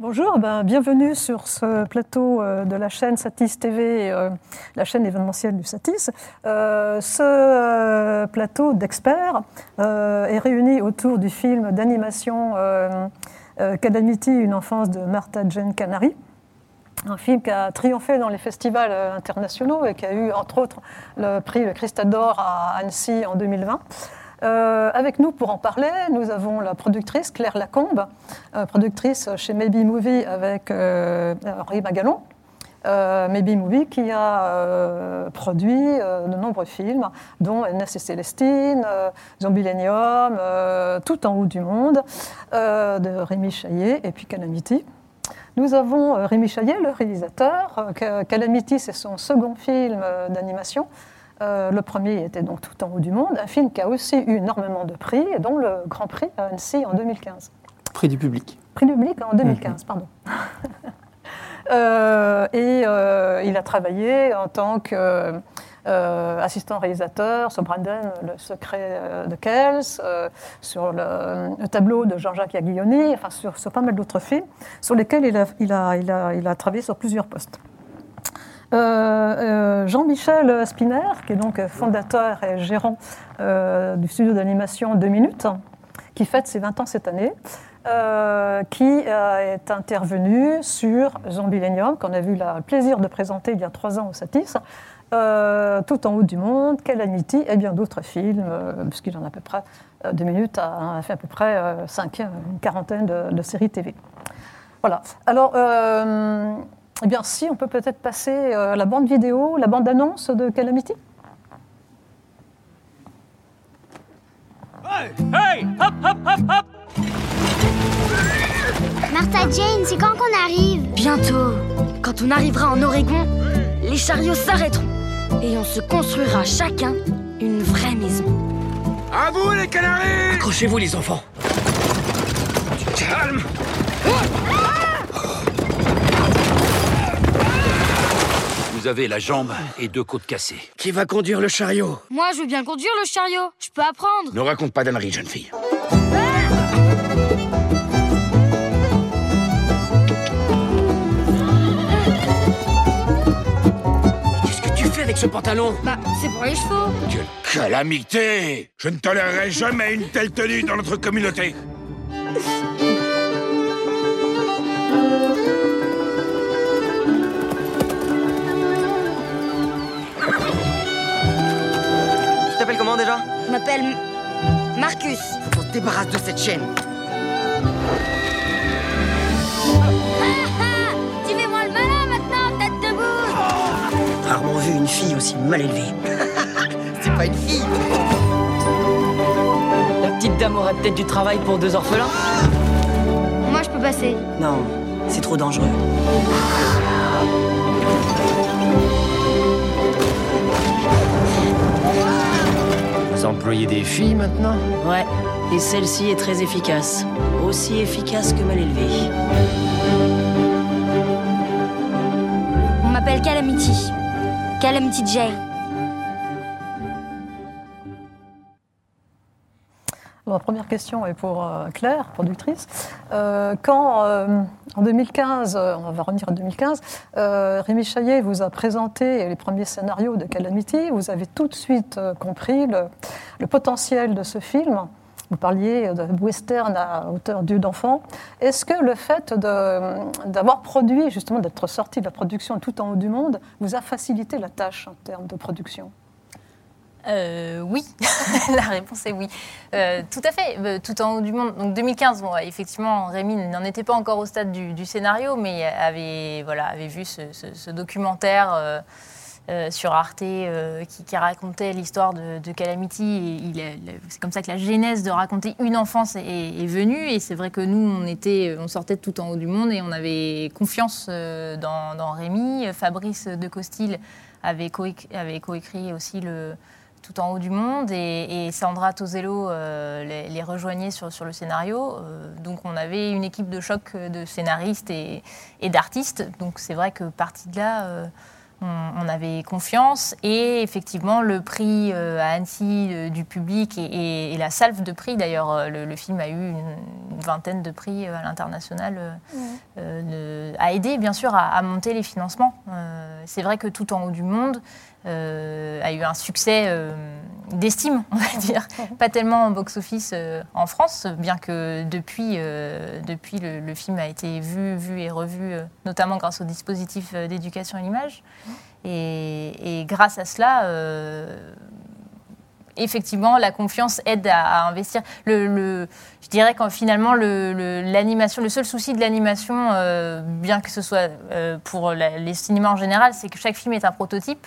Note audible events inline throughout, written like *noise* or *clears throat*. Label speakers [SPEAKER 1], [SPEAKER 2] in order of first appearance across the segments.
[SPEAKER 1] Bonjour, ben, bienvenue sur ce plateau euh, de la chaîne Satis TV, euh, la chaîne événementielle du Satis. Euh, ce plateau d'experts est réuni autour du film d'animation Calamity, une enfance de Martha Jane Canary. Un film qui a triomphé dans les festivals internationaux et qui a eu entre autres le prix le Cristal d'Or à Annecy en 2020. Euh, avec nous pour en parler, nous avons la productrice Claire Lacombe, euh, productrice chez Maybe Movie avec euh, Henri Magalon. Maybe Movie qui a produit de nombreux films, dont Ernest et Célestine, Zombilenium, Tout en haut du monde, de Rémi Chaillet et puis Calamity. Nous avons Rémi Chaillet, le réalisateur. Calamity, c'est son second film d'animation. Euh, le premier était donc Tout en haut du monde, un film qui a aussi eu énormément de prix, dont le Grand Prix à Annecy en 2015.
[SPEAKER 2] Prix du public.
[SPEAKER 1] Prix du public en 2015, mhm. pardon. *laughs* Euh, et euh, il a travaillé en tant qu'assistant réalisateur sur Brandon, Le secret de Kells, sur le, tableau de Jean-Jacques Aguilloni, enfin sur, pas mal d'autres films, sur lesquels il a, il, a, il, a, il a travaillé sur plusieurs postes. Euh, euh, Jean-Michel Spinner, qui est donc fondateur et gérant euh, du studio d'animation 2 minutes, qui fête ses 20 ans cette année, qui est intervenu sur Zombilenium, qu'on a eu le plaisir de présenter il y a trois ans au Satis, Tout en haut du monde, Calamity et bien d'autres films, puisqu'il en a à peu près deux minutes, a, fait à peu près cinq, une quarantaine de, de, séries TV. Voilà. Alors, eh bien, si, on peut peut-être passer euh, la bande vidéo, la bande annonce de Calamity.
[SPEAKER 3] Hey, hey, hop, hop, hop, hop
[SPEAKER 4] Martha Jane, c'est quand qu'on arrive?
[SPEAKER 5] Bientôt. Quand on arrivera en Oregon, les chariots s'arrêteront et on se construira chacun une vraie maison.
[SPEAKER 3] À vous les canaris
[SPEAKER 6] Accrochez-vous les enfants.
[SPEAKER 3] Calme
[SPEAKER 6] Vous avez la jambe et deux côtes cassées.
[SPEAKER 7] Qui va conduire le chariot
[SPEAKER 8] Moi, je veux bien conduire le chariot. Je peux apprendre.
[SPEAKER 7] Ne raconte pas d'âneries, jeune fille.
[SPEAKER 6] Qu'est-ce que tu fais avec ce pantalon
[SPEAKER 8] Bah, c'est pour les chevaux.
[SPEAKER 7] Quelle calamité Je ne tolérerai jamais une telle tenue dans notre communauté.
[SPEAKER 9] Déjà
[SPEAKER 8] Je m'appelle Marcus.
[SPEAKER 9] Faut qu'on se débarrasse de cette chaîne. *laughs*
[SPEAKER 8] tu fais moi le malin maintenant, tête de bouche
[SPEAKER 9] Rarement vu une fille aussi mal élevée. *laughs* C'est pas une fille
[SPEAKER 10] La petite dame aurait peut-être du travail pour deux orphelins
[SPEAKER 8] Moi, je peux passer.
[SPEAKER 9] Non, c'est trop dangereux.
[SPEAKER 6] Employer des filles maintenant
[SPEAKER 9] Ouais, et celle-ci est très efficace. Aussi efficace que mal élevée.
[SPEAKER 8] On m'appelle Calamity. Calamity Jay.
[SPEAKER 1] Ma première question est pour euh, Claire, productrice. Euh, quand, euh, en 2015, on va revenir en 2015, Rémi Chaillet vous a présenté les premiers scénarios de Calamity, vous avez tout de suite compris le, potentiel de ce film. Vous parliez de western à hauteur d'yeux d'enfant. Est-ce que le fait d'avoir produit, justement d'être sorti de la production tout en haut du monde, vous a facilité la tâche en termes de production?
[SPEAKER 11] Euh, oui, *laughs* la réponse est oui. Euh, tout à fait, euh, tout en haut du monde. Donc 2015, bon, effectivement, Rémi n'en était pas encore au stade du, scénario, mais avait, voilà, avait vu ce, documentaire sur Arte qui, racontait l'histoire de, Calamity. c'est comme ça que la genèse de raconter une enfance est, venue. Et c'est vrai que nous, on, était, on sortait tout en haut du monde et on avait confiance dans, Rémi. Fabrice de Costil avait coécrit aussi le tout en haut du monde et, Sandra Tozello euh, les, rejoignait sur, sur le scénario. Euh, donc on avait une équipe de choc de scénaristes et, d'artistes. Donc c'est vrai que partie de là, on, on avait confiance et effectivement le prix euh, à Annecy euh, du public et, la salve de prix, d'ailleurs euh, le, le film a eu une, une vingtaine de prix euh, à l'international, euh, euh, a aidé bien sûr à, à monter les financements. Euh, C'est vrai que tout en haut du monde euh, a eu un succès euh, d'estime, on va dire, *laughs* pas tellement en box-office euh, en France, bien que depuis, depuis le, le film a été vu, vu et revu, notamment grâce au dispositif d'éducation à l'image. Et, et grâce à cela, effectivement, la confiance aide à, à investir. Le, le- je dirais qu'en finalement, le, le- l'animation, le seul souci de l'animation, euh, bien que ce soit euh, pour la- les cinémas en général, c'est que chaque film est un prototype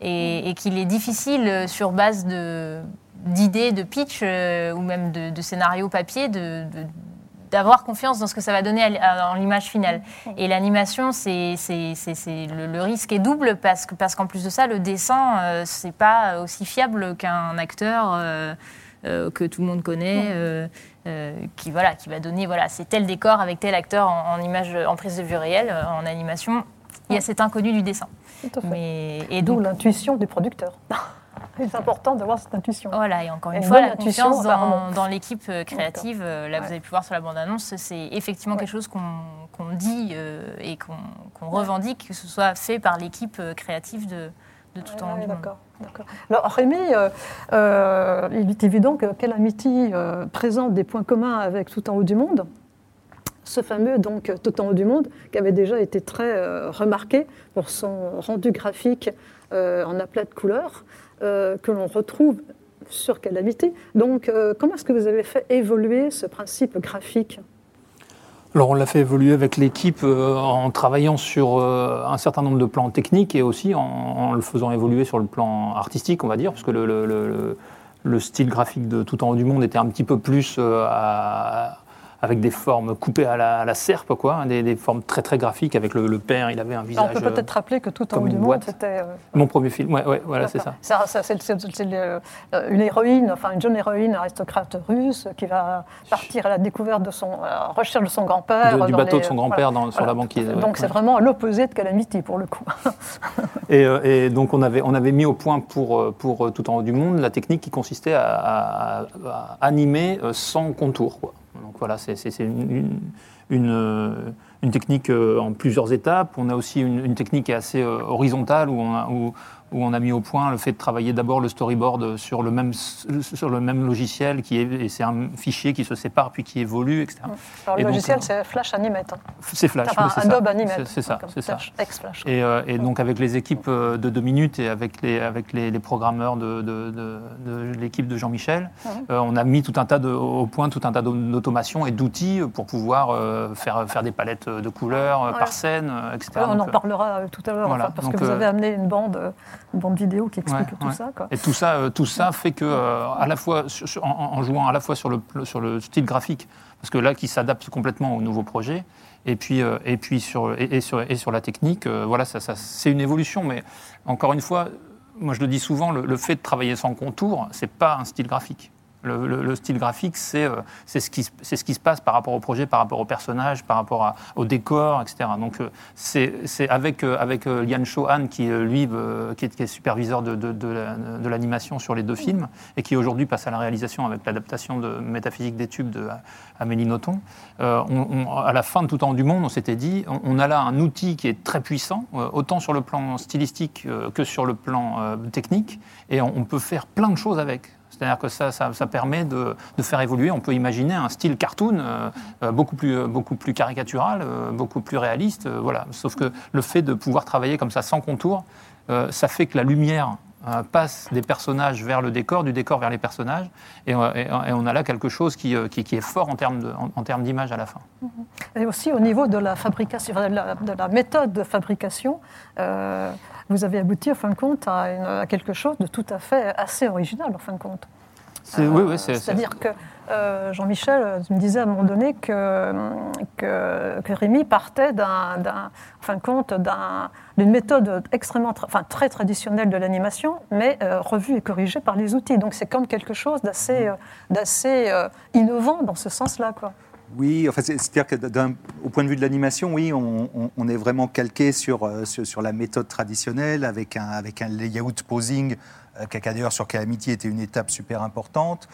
[SPEAKER 11] et, et qu'il est difficile, euh, sur base de, d'idées, de pitch euh, ou même de, de scénarios papier, de, de- d'avoir confiance dans ce que ça va donner à l'image finale. Et l'animation, c'est, c'est, c'est- c'est- le, le risque est double parce, que, parce qu'en plus de ça, le dessin, euh, c'est pas aussi fiable qu'un acteur euh, euh, que tout le monde connaît, qui, voilà, qui va donner, voilà, c'est tel décor avec tel acteur en, en image, en prise de vue réelle, en animation. Il y a cet inconnu du dessin.
[SPEAKER 1] Tout à fait.
[SPEAKER 11] Mais, et
[SPEAKER 1] D'où l'intuition du producteur. *laughs* C'est important d'avoir cette intuition.
[SPEAKER 11] Voilà, et encore une fois, la
[SPEAKER 1] intuition,
[SPEAKER 11] confiance dans, l'équipe euh, créative. euh, Là, vous avez pu voir sur la bande-annonce, c'est effectivement
[SPEAKER 1] Ouais.
[SPEAKER 11] quelque chose qu'on dit euh, et qu'on revendique, que ce soit fait par l'équipe créative de, de tout en haut
[SPEAKER 1] Ouais,
[SPEAKER 11] du monde.
[SPEAKER 1] D'accord. Alors Rémi, euh, euh, il est évident que Calamity présente des points communs avec Tout en haut du monde. Ce fameux donc Tout en haut du monde qui avait déjà été très euh, remarqué pour son rendu graphique euh, en aplat de couleurs euh, que l'on retrouve sur Calamity. Donc comment est-ce que vous avez fait évoluer ce principe graphique?
[SPEAKER 2] Alors on l'a fait évoluer avec l'équipe en travaillant sur un certain nombre de plans techniques et aussi en, le faisant évoluer sur le plan artistique, on va dire, parce que le, le- le- le style graphique de Tout en haut du monde était un petit peu plus à- avec des formes coupées à la, à la serpe, quoi, hein, des, des formes très très graphiques. Avec le, le père, il avait un visage.
[SPEAKER 1] On peut peut-être rappeler que Tout en haut du monde, c'était... euh,
[SPEAKER 2] euh, mon premier film, ouais, ouais, voilà, c'est ça.
[SPEAKER 1] Ça, ça, c'est euh, une héroïne, enfin une jeune héroïne aristocrate russe qui va partir à la découverte de son, à la recherche de son grand-père.
[SPEAKER 2] Du bateau
[SPEAKER 1] les-
[SPEAKER 2] de son grand-père sur la banquise, ouais,
[SPEAKER 1] Donc c'est vraiment l'opposé de Calamity pour le coup. *laughs*
[SPEAKER 2] Et, euh, et donc on avait, on avait mis au point pour, euh, pour euh, Tout en haut du monde la technique qui consistait à, à- à animer euh, sans contour. quoi. Voilà, c'est une, une, euh, une technique euh, en plusieurs étapes. On a aussi une, une technique assez euh, horizontale où on, a, où, où on a mis au point le fait de travailler d'abord le storyboard sur le même, sur le même logiciel, qui est, et c'est un fichier qui se sépare puis qui évolue, etc.
[SPEAKER 1] Alors,
[SPEAKER 2] Et
[SPEAKER 1] le logiciel, c'est Flash Animate. hein.
[SPEAKER 2] C'est Flash,
[SPEAKER 1] Enfin,
[SPEAKER 2] c'est ça.
[SPEAKER 1] Adobe Animate.
[SPEAKER 2] C'est- ça, c'est ça.
[SPEAKER 1] Flash, Ex-Flash.
[SPEAKER 2] Et, euh, et donc avec les équipes de deux minutes et avec les, avec les, les programmeurs de, de- de- de l'équipe de Jean-Michel, euh, on a mis tout un tas de, au point tout un tas d'automation et d'outils pour pouvoir euh, faire, faire des palettes de couleurs euh,
[SPEAKER 1] Ouais.
[SPEAKER 2] par scène, euh, etc.
[SPEAKER 1] Ouais, on
[SPEAKER 2] Donc,
[SPEAKER 1] en
[SPEAKER 2] euh,
[SPEAKER 1] parlera euh, tout à l'heure,
[SPEAKER 2] voilà,
[SPEAKER 1] enfin, parce
[SPEAKER 2] donc,
[SPEAKER 1] que vous
[SPEAKER 2] euh,
[SPEAKER 1] avez amené une bande, euh, une bande vidéo qui explique
[SPEAKER 2] Ouais,
[SPEAKER 1] tout ça. Quoi.
[SPEAKER 2] Et tout ça, euh, tout ça fait que, euh, à la fois, sur- en, en jouant à la fois sur le, sur le style graphique, parce que là, qui s'adapte complètement au nouveau projet, et puis, euh, et puis sur, et, et sur, et sur la technique, euh, voilà, ça, ça, c'est une évolution. Mais encore une fois, moi je le dis souvent, le, le fait de travailler sans contour, c'est pas un style graphique. Le, le- le style graphique, c'est euh, ce, ce qui se passe par rapport au projet, par rapport au personnage, par rapport au décor, etc. Donc euh, c'est avec, euh, avec euh, Lian Cho-han, qui, euh, lui, euh, qui, est, superviseur de, de, de la- de l'animation sur les deux films, et qui aujourd'hui passe à la réalisation avec l'adaptation de Métaphysique des tubes de Amélie Nothomb. À la fin de Tout en du monde, on s'était dit, on, a là un outil qui est très puissant, autant sur le plan stylistique que sur le plan technique, et on peut faire plein de choses avec. C'est-à-dire que ça, ça, permet de, faire évoluer. On peut imaginer un style cartoon euh, euh, beaucoup, plus, euh, beaucoup plus caricatural, beaucoup plus réaliste. voilà. Sauf que le fait de pouvoir travailler comme ça sans contour, ça fait que la lumière passe des personnages vers le décor, du décor vers les personnages, et, on a là quelque chose qui, est fort en termes d'image à la fin.
[SPEAKER 1] Et aussi au niveau de la fabrication, de la, de la méthode de fabrication, vous avez abouti en fin de compte à, une- à quelque chose de tout à fait assez original en fin de compte.
[SPEAKER 2] C'est- oui, oui, c'est- c'est-
[SPEAKER 1] C'est-à-dire que euh, Jean-Michel euh, me disait à un moment donné que, que, que Rémi partait d'un, d'un- en fin de compte d'un- d'une méthode extrêmement, tra- enfin, très traditionnelle de l'animation, mais euh, revue et corrigée par les outils. Donc c'est comme quelque chose d'assez, euh, d'assez innovant dans ce sens-là. Quoi.
[SPEAKER 12] Oui, enfin, c'est-à-dire que d'un- au point de vue de l'animation, oui, on, on- on est vraiment calqué sur, euh, sur, sur la méthode traditionnelle avec un, avec un layout posing euh, qui a d'ailleurs sur Calamity était une étape super importante.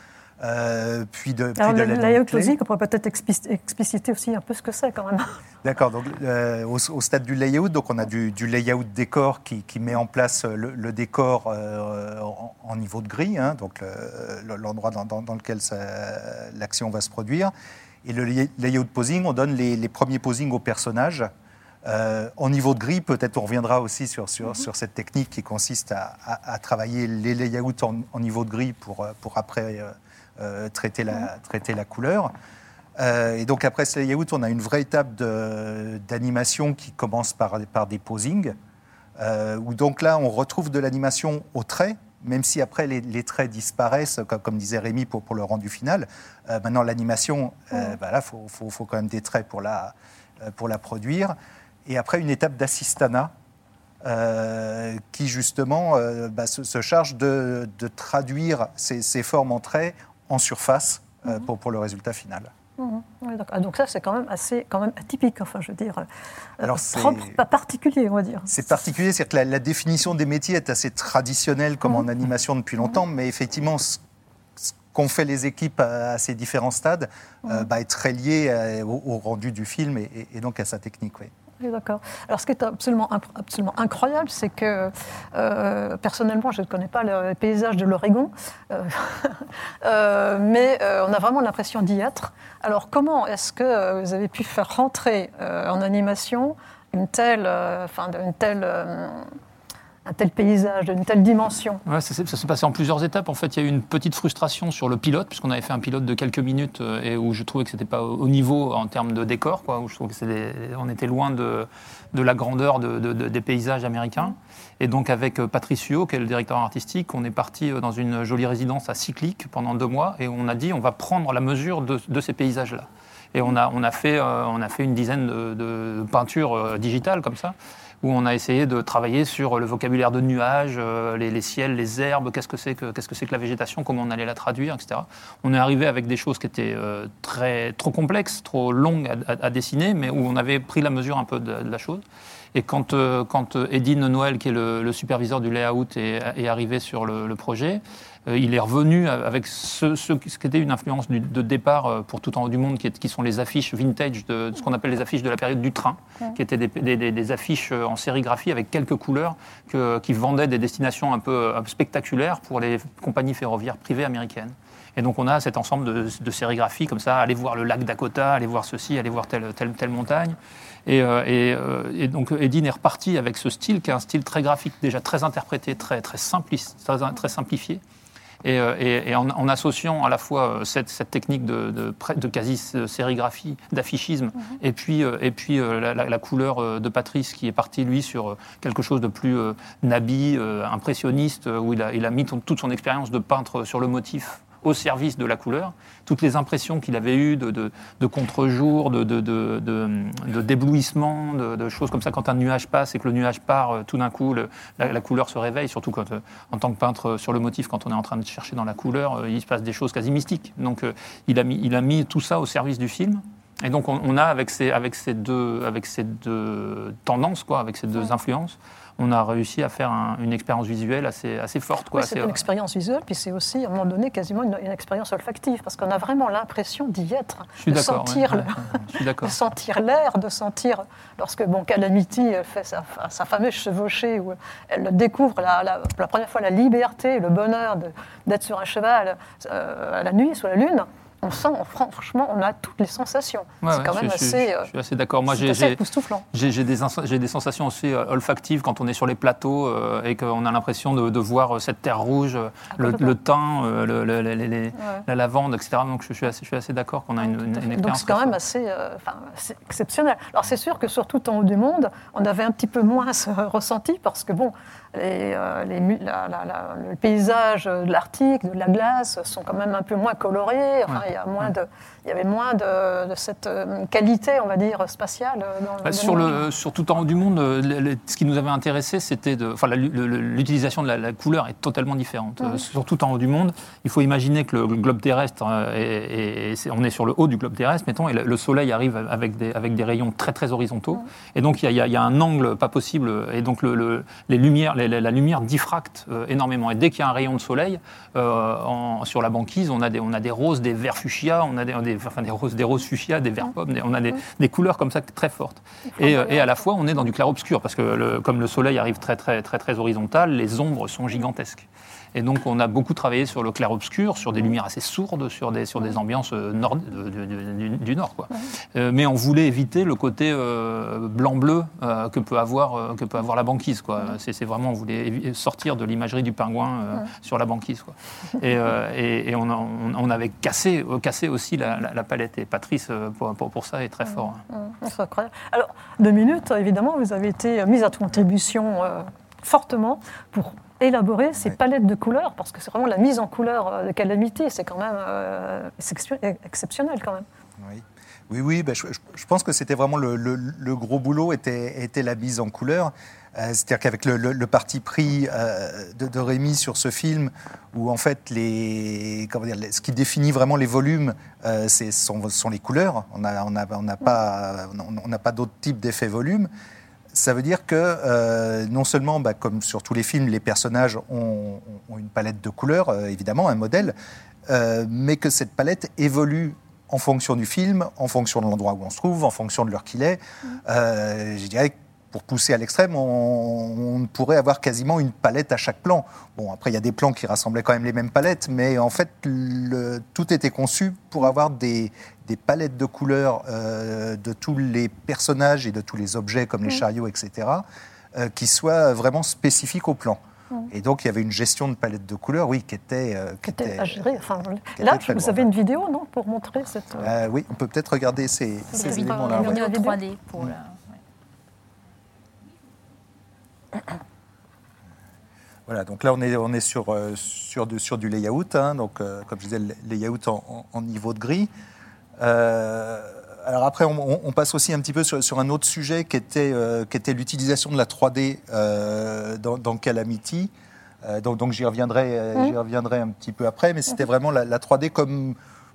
[SPEAKER 12] Euh, puis de, puis
[SPEAKER 1] Alors,
[SPEAKER 12] de
[SPEAKER 1] le
[SPEAKER 12] la
[SPEAKER 1] layout
[SPEAKER 12] clé.
[SPEAKER 1] closing, on pourrait peut-être explic- expliciter aussi un peu ce que c'est quand même.
[SPEAKER 12] D'accord, donc euh, au, au stade du layout, donc on a du, du layout décor qui, qui met en place le, le décor en, en niveau de grille, hein, donc le- le- l'endroit dans, dans- dans lequel l'action va se produire. Et le lay- layout posing, on donne les, les premiers posings aux personnages. Euh, en niveau de grille, peut-être on reviendra aussi sur, sur, sur cette technique qui consiste à, à- à travailler les layouts en, en niveau de grille pour, euh, pour après euh, euh, traiter, la, traiter la couleur. Et donc après ce layout, on a une vraie étape d'animation qui commence par, par des posings, où donc là on retrouve de l'animation au trait, même si après les, les traits disparaissent, comme, comme disait Rémi pour, pour le rendu final. Euh, maintenant l'animation, euh, bah il faut, faut- faut quand même des traits pour la, euh, pour la produire. Et après une étape d'assistanat. euh, qui justement bah, se, se charge de, de traduire ces, ces formes en traits en surface euh, pour, pour le résultat final.
[SPEAKER 1] Oui, donc, ah, donc ça, c'est quand même assez quand même atypique, enfin, je veux dire, euh,
[SPEAKER 12] Alors,
[SPEAKER 1] propre, pas particulier, on va dire.
[SPEAKER 12] C'est particulier, c'est-à-dire que la, la définition des métiers est assez traditionnelle comme en animation depuis longtemps, mais effectivement, ce, ce qu'ont fait les équipes à, à ces différents stades euh, bah, est très lié euh, au, au rendu du film et, et- et donc à sa technique. Oui.
[SPEAKER 1] D'accord. Alors, ce qui est absolument, absolument incroyable, c'est que euh, personnellement, je ne connais pas le paysage de l'Oregon, euh, *laughs* euh, mais on a vraiment l'impression d'y être. Alors, comment est-ce que vous avez pu faire rentrer en animation une telle, enfin, une telle, un tel paysage, une telle dimension
[SPEAKER 2] ça s'est passé en plusieurs étapes. En fait, il y a eu une petite frustration sur le pilote, puisqu'on avait fait un pilote de quelques minutes euh, et où je trouvais que c'était pas au au niveau en termes de décor, quoi, où je trouvais que c'était- on était loin de, de la grandeur de- de- de- des paysages américains. Et donc, avec euh, Patrice Huot, qui est le directeur artistique, on est parti euh, dans une jolie résidence à Cyclique pendant deux mois et on a dit on va prendre la mesure de, ces paysages-là. Et on a, on, a fait, on a fait une dizaine de, peintures digitales comme ça, où on a essayé de travailler sur le vocabulaire de nuages, euh, les, ciels, les herbes, qu'est-ce que c'est que, la végétation, comment on allait la traduire, etc. On est arrivé avec des choses qui étaient euh, très, trop complexes, trop longues à, dessiner, mais où on avait pris la mesure un peu de la chose. Et quand, euh, quand euh, Edine Noël, qui est le, le superviseur du layout, est, est arrivé sur le, le projet, euh, il est revenu avec ce, ce qui ce qui était une influence du- de départ euh, pour tout en haut du monde, qui, est- qui sont les affiches vintage, de, de ce qu'on appelle les affiches de la période du train, qui étaient des, des- des- des affiches euh, en sérigraphie avec quelques couleurs que- qui vendaient des destinations un peu, un peu spectaculaires pour les compagnies ferroviaires privées américaines. Et donc on a cet ensemble de, de sérigraphies comme ça, aller voir le lac Dakota, aller voir ceci, aller voir telle, telle, telle montagne. Et, euh, et, euh, et donc Edine est reparti avec ce style qui est un style très graphique, déjà très interprété, très, très, très, très simplifié. Et, euh, et- en, en associant à la fois cette, cette technique de, de, pré- de quasi-sérigraphie, d'affichisme, et puis, et puis la, la- la couleur de Patrice qui est parti, lui, sur quelque chose de plus nabi, impressionniste, où il a, il a mis toute son expérience de peintre sur le motif au service de la couleur. Toutes les impressions qu'il avait eues de, de, de contre-jour, de, déblouissement, de, choses comme ça. Quand un nuage passe et que le nuage part, euh, tout d'un coup, le- la, la couleur se réveille. Surtout quand, euh, en tant que peintre euh, sur le motif, quand on est en train de chercher dans la couleur, il se passe des choses quasi mystiques. Donc, il, a mis, il a mis tout ça au service du film. Et donc, on, on a, avec ces, avec, ces deux, avec ces deux tendances, quoi, avec ces deux influences, on a réussi à faire un- une expérience visuelle assez, assez forte. Quoi,
[SPEAKER 1] Oui, c'est une expérience visuelle, puis c'est aussi, à un moment donné, quasiment une, une expérience olfactive, parce qu'on a vraiment l'impression d'y être,
[SPEAKER 2] Je suis
[SPEAKER 1] de sentir,
[SPEAKER 2] ouais,
[SPEAKER 1] le-
[SPEAKER 2] ouais, ouais, je suis *laughs*
[SPEAKER 1] de sentir l'air, de sentir, lorsque bon, Calamity euh, fait sa, sa fameuse chevauchée, où elle découvre la, la- pour la première fois la liberté, le bonheur d'être sur un cheval euh, à la nuit, sous la lune, on sent, franchement, on a toutes les sensations.
[SPEAKER 2] Ouais,
[SPEAKER 1] c'est quand même
[SPEAKER 2] je-
[SPEAKER 1] assez...
[SPEAKER 2] je- je suis assez d'accord. Moi, j'ai- des, des sensations aussi euh, olfactives quand on est sur les plateaux euh, et qu'on a l'impression de, de voir euh, cette terre rouge, euh, le, le thym, euh, le- le- les- les- la lavande, etc. Donc, je suis assez, d'accord qu'on a une, une, une
[SPEAKER 1] Donc c'est quand même assez, euh, exceptionnel. Alors c'est sûr que surtout en haut du monde, on avait un petit peu moins ce ressenti parce que bon, les, euh, les la- la- la- le paysage de l'Arctique, de la glace sont quand même un peu moins colorés. Enfin, il y, a moins de, il y avait moins de, de cette euh, qualité, on va dire, spatiale euh, dans le
[SPEAKER 2] sur, le, sur tout en haut du monde, euh, le- ce qui nous avait intéressé, c'était de. Enfin, l'utilisation de la, la couleur est totalement différente. Sur tout en haut du monde, il faut imaginer que le, globe terrestre, est- on est sur le haut du globe terrestre, mettons, et le, le soleil arrive avec des, avec des rayons très très horizontaux. Et donc, il y, a- y y un angle pas possible. Et donc, le, le- les lumières, les- la lumière diffracte énormément. Et dès qu'il y a un rayon de soleil, euh, en- sur la banquise, on a, des, on a des roses, des verts fuchsia, on a des, des- enfin, des roses, des roses fuchsia, des verts pommes, des- on a des, des couleurs comme ça très fortes. Et, euh, et à la fois, on est dans du clair-obscur, parce que le- comme le soleil arrive très, très, très, très horizontal, les ombres sont gigantesques. Et donc, on a beaucoup travaillé sur le clair-obscur, sur des lumières assez sourdes, sur des, sur des ambiances euh, nord, du, du nord. Quoi. Euh, mais on voulait éviter le côté euh, blanc-bleu euh, que, peut avoir, que peut avoir la banquise. Quoi. C'est, c'est vraiment, on voulait sortir de l'imagerie du pingouin sur la banquise. Quoi. Et, et- et on, a- on- on avait cassé, cassé aussi la, la- la palette. Et Patrice, pour, pour- pour ça, est très fort.
[SPEAKER 1] C'est incroyable. Alors, deux minutes, évidemment, vous avez été mise à contribution fortement pour élaborer ces palettes de couleurs, parce que c'est vraiment la mise en couleur euh, de Calamity, c'est quand même euh, exception- exceptionnel quand même.
[SPEAKER 12] Oui, oui, oui ben, je, pense que c'était vraiment le, le- le gros boulot était, était la mise en couleur. Euh, C'est-à-dire qu'avec le, parti pris euh, de, de Rémi sur ce film, où en fait les, comment dire, ce qui définit vraiment les volumes, euh, c'est- sont, sont les couleurs. On n'a on a, on pas, on pas d'autre type d'effet volume. Ça veut dire que euh, non seulement, bah, comme sur tous les films, les personnages ont, ont une palette de couleurs, euh, évidemment, un modèle, euh, mais que cette palette évolue en fonction du film, en fonction de l'endroit où on se trouve, en fonction de l'heure qu'il est. Euh, je dirais pour pousser à l'extrême, on, on pourrait avoir quasiment une palette à chaque plan. Bon, après, il y a des plans qui rassemblaient quand même les mêmes palettes, mais en fait, le- tout était conçu pour avoir des, des palettes de couleurs euh, de tous les personnages et de tous les objets, comme les chariots, etc., euh, qui soient vraiment spécifiques au plan. Et donc, il y avait une gestion de palette de couleurs, oui, qui était... euh,
[SPEAKER 1] Qui était à gérer. Enfin,
[SPEAKER 12] qui
[SPEAKER 1] là,
[SPEAKER 12] était
[SPEAKER 1] vous avez une vidéo, non, pour montrer cette.
[SPEAKER 12] Euh, oui, on peut peut-être regarder ces, ces éléments-là. ouais.
[SPEAKER 11] Vidéo
[SPEAKER 1] vidéo
[SPEAKER 11] 3D pour la. ouais. *coughs*
[SPEAKER 12] Voilà, donc là on est, on est sur, euh, sur, du, sur du layout, hein, donc euh, comme je disais, le layout en, en- en niveau de gris. Euh, alors après, on, passe aussi un petit peu sur, sur un autre sujet qui était, euh, qui était l'utilisation de la 3D euh, dans, dans Calamity. Donc donc j'y reviendrai, j'y reviendrai un petit peu après, mais c'était vraiment la, la 3D comme,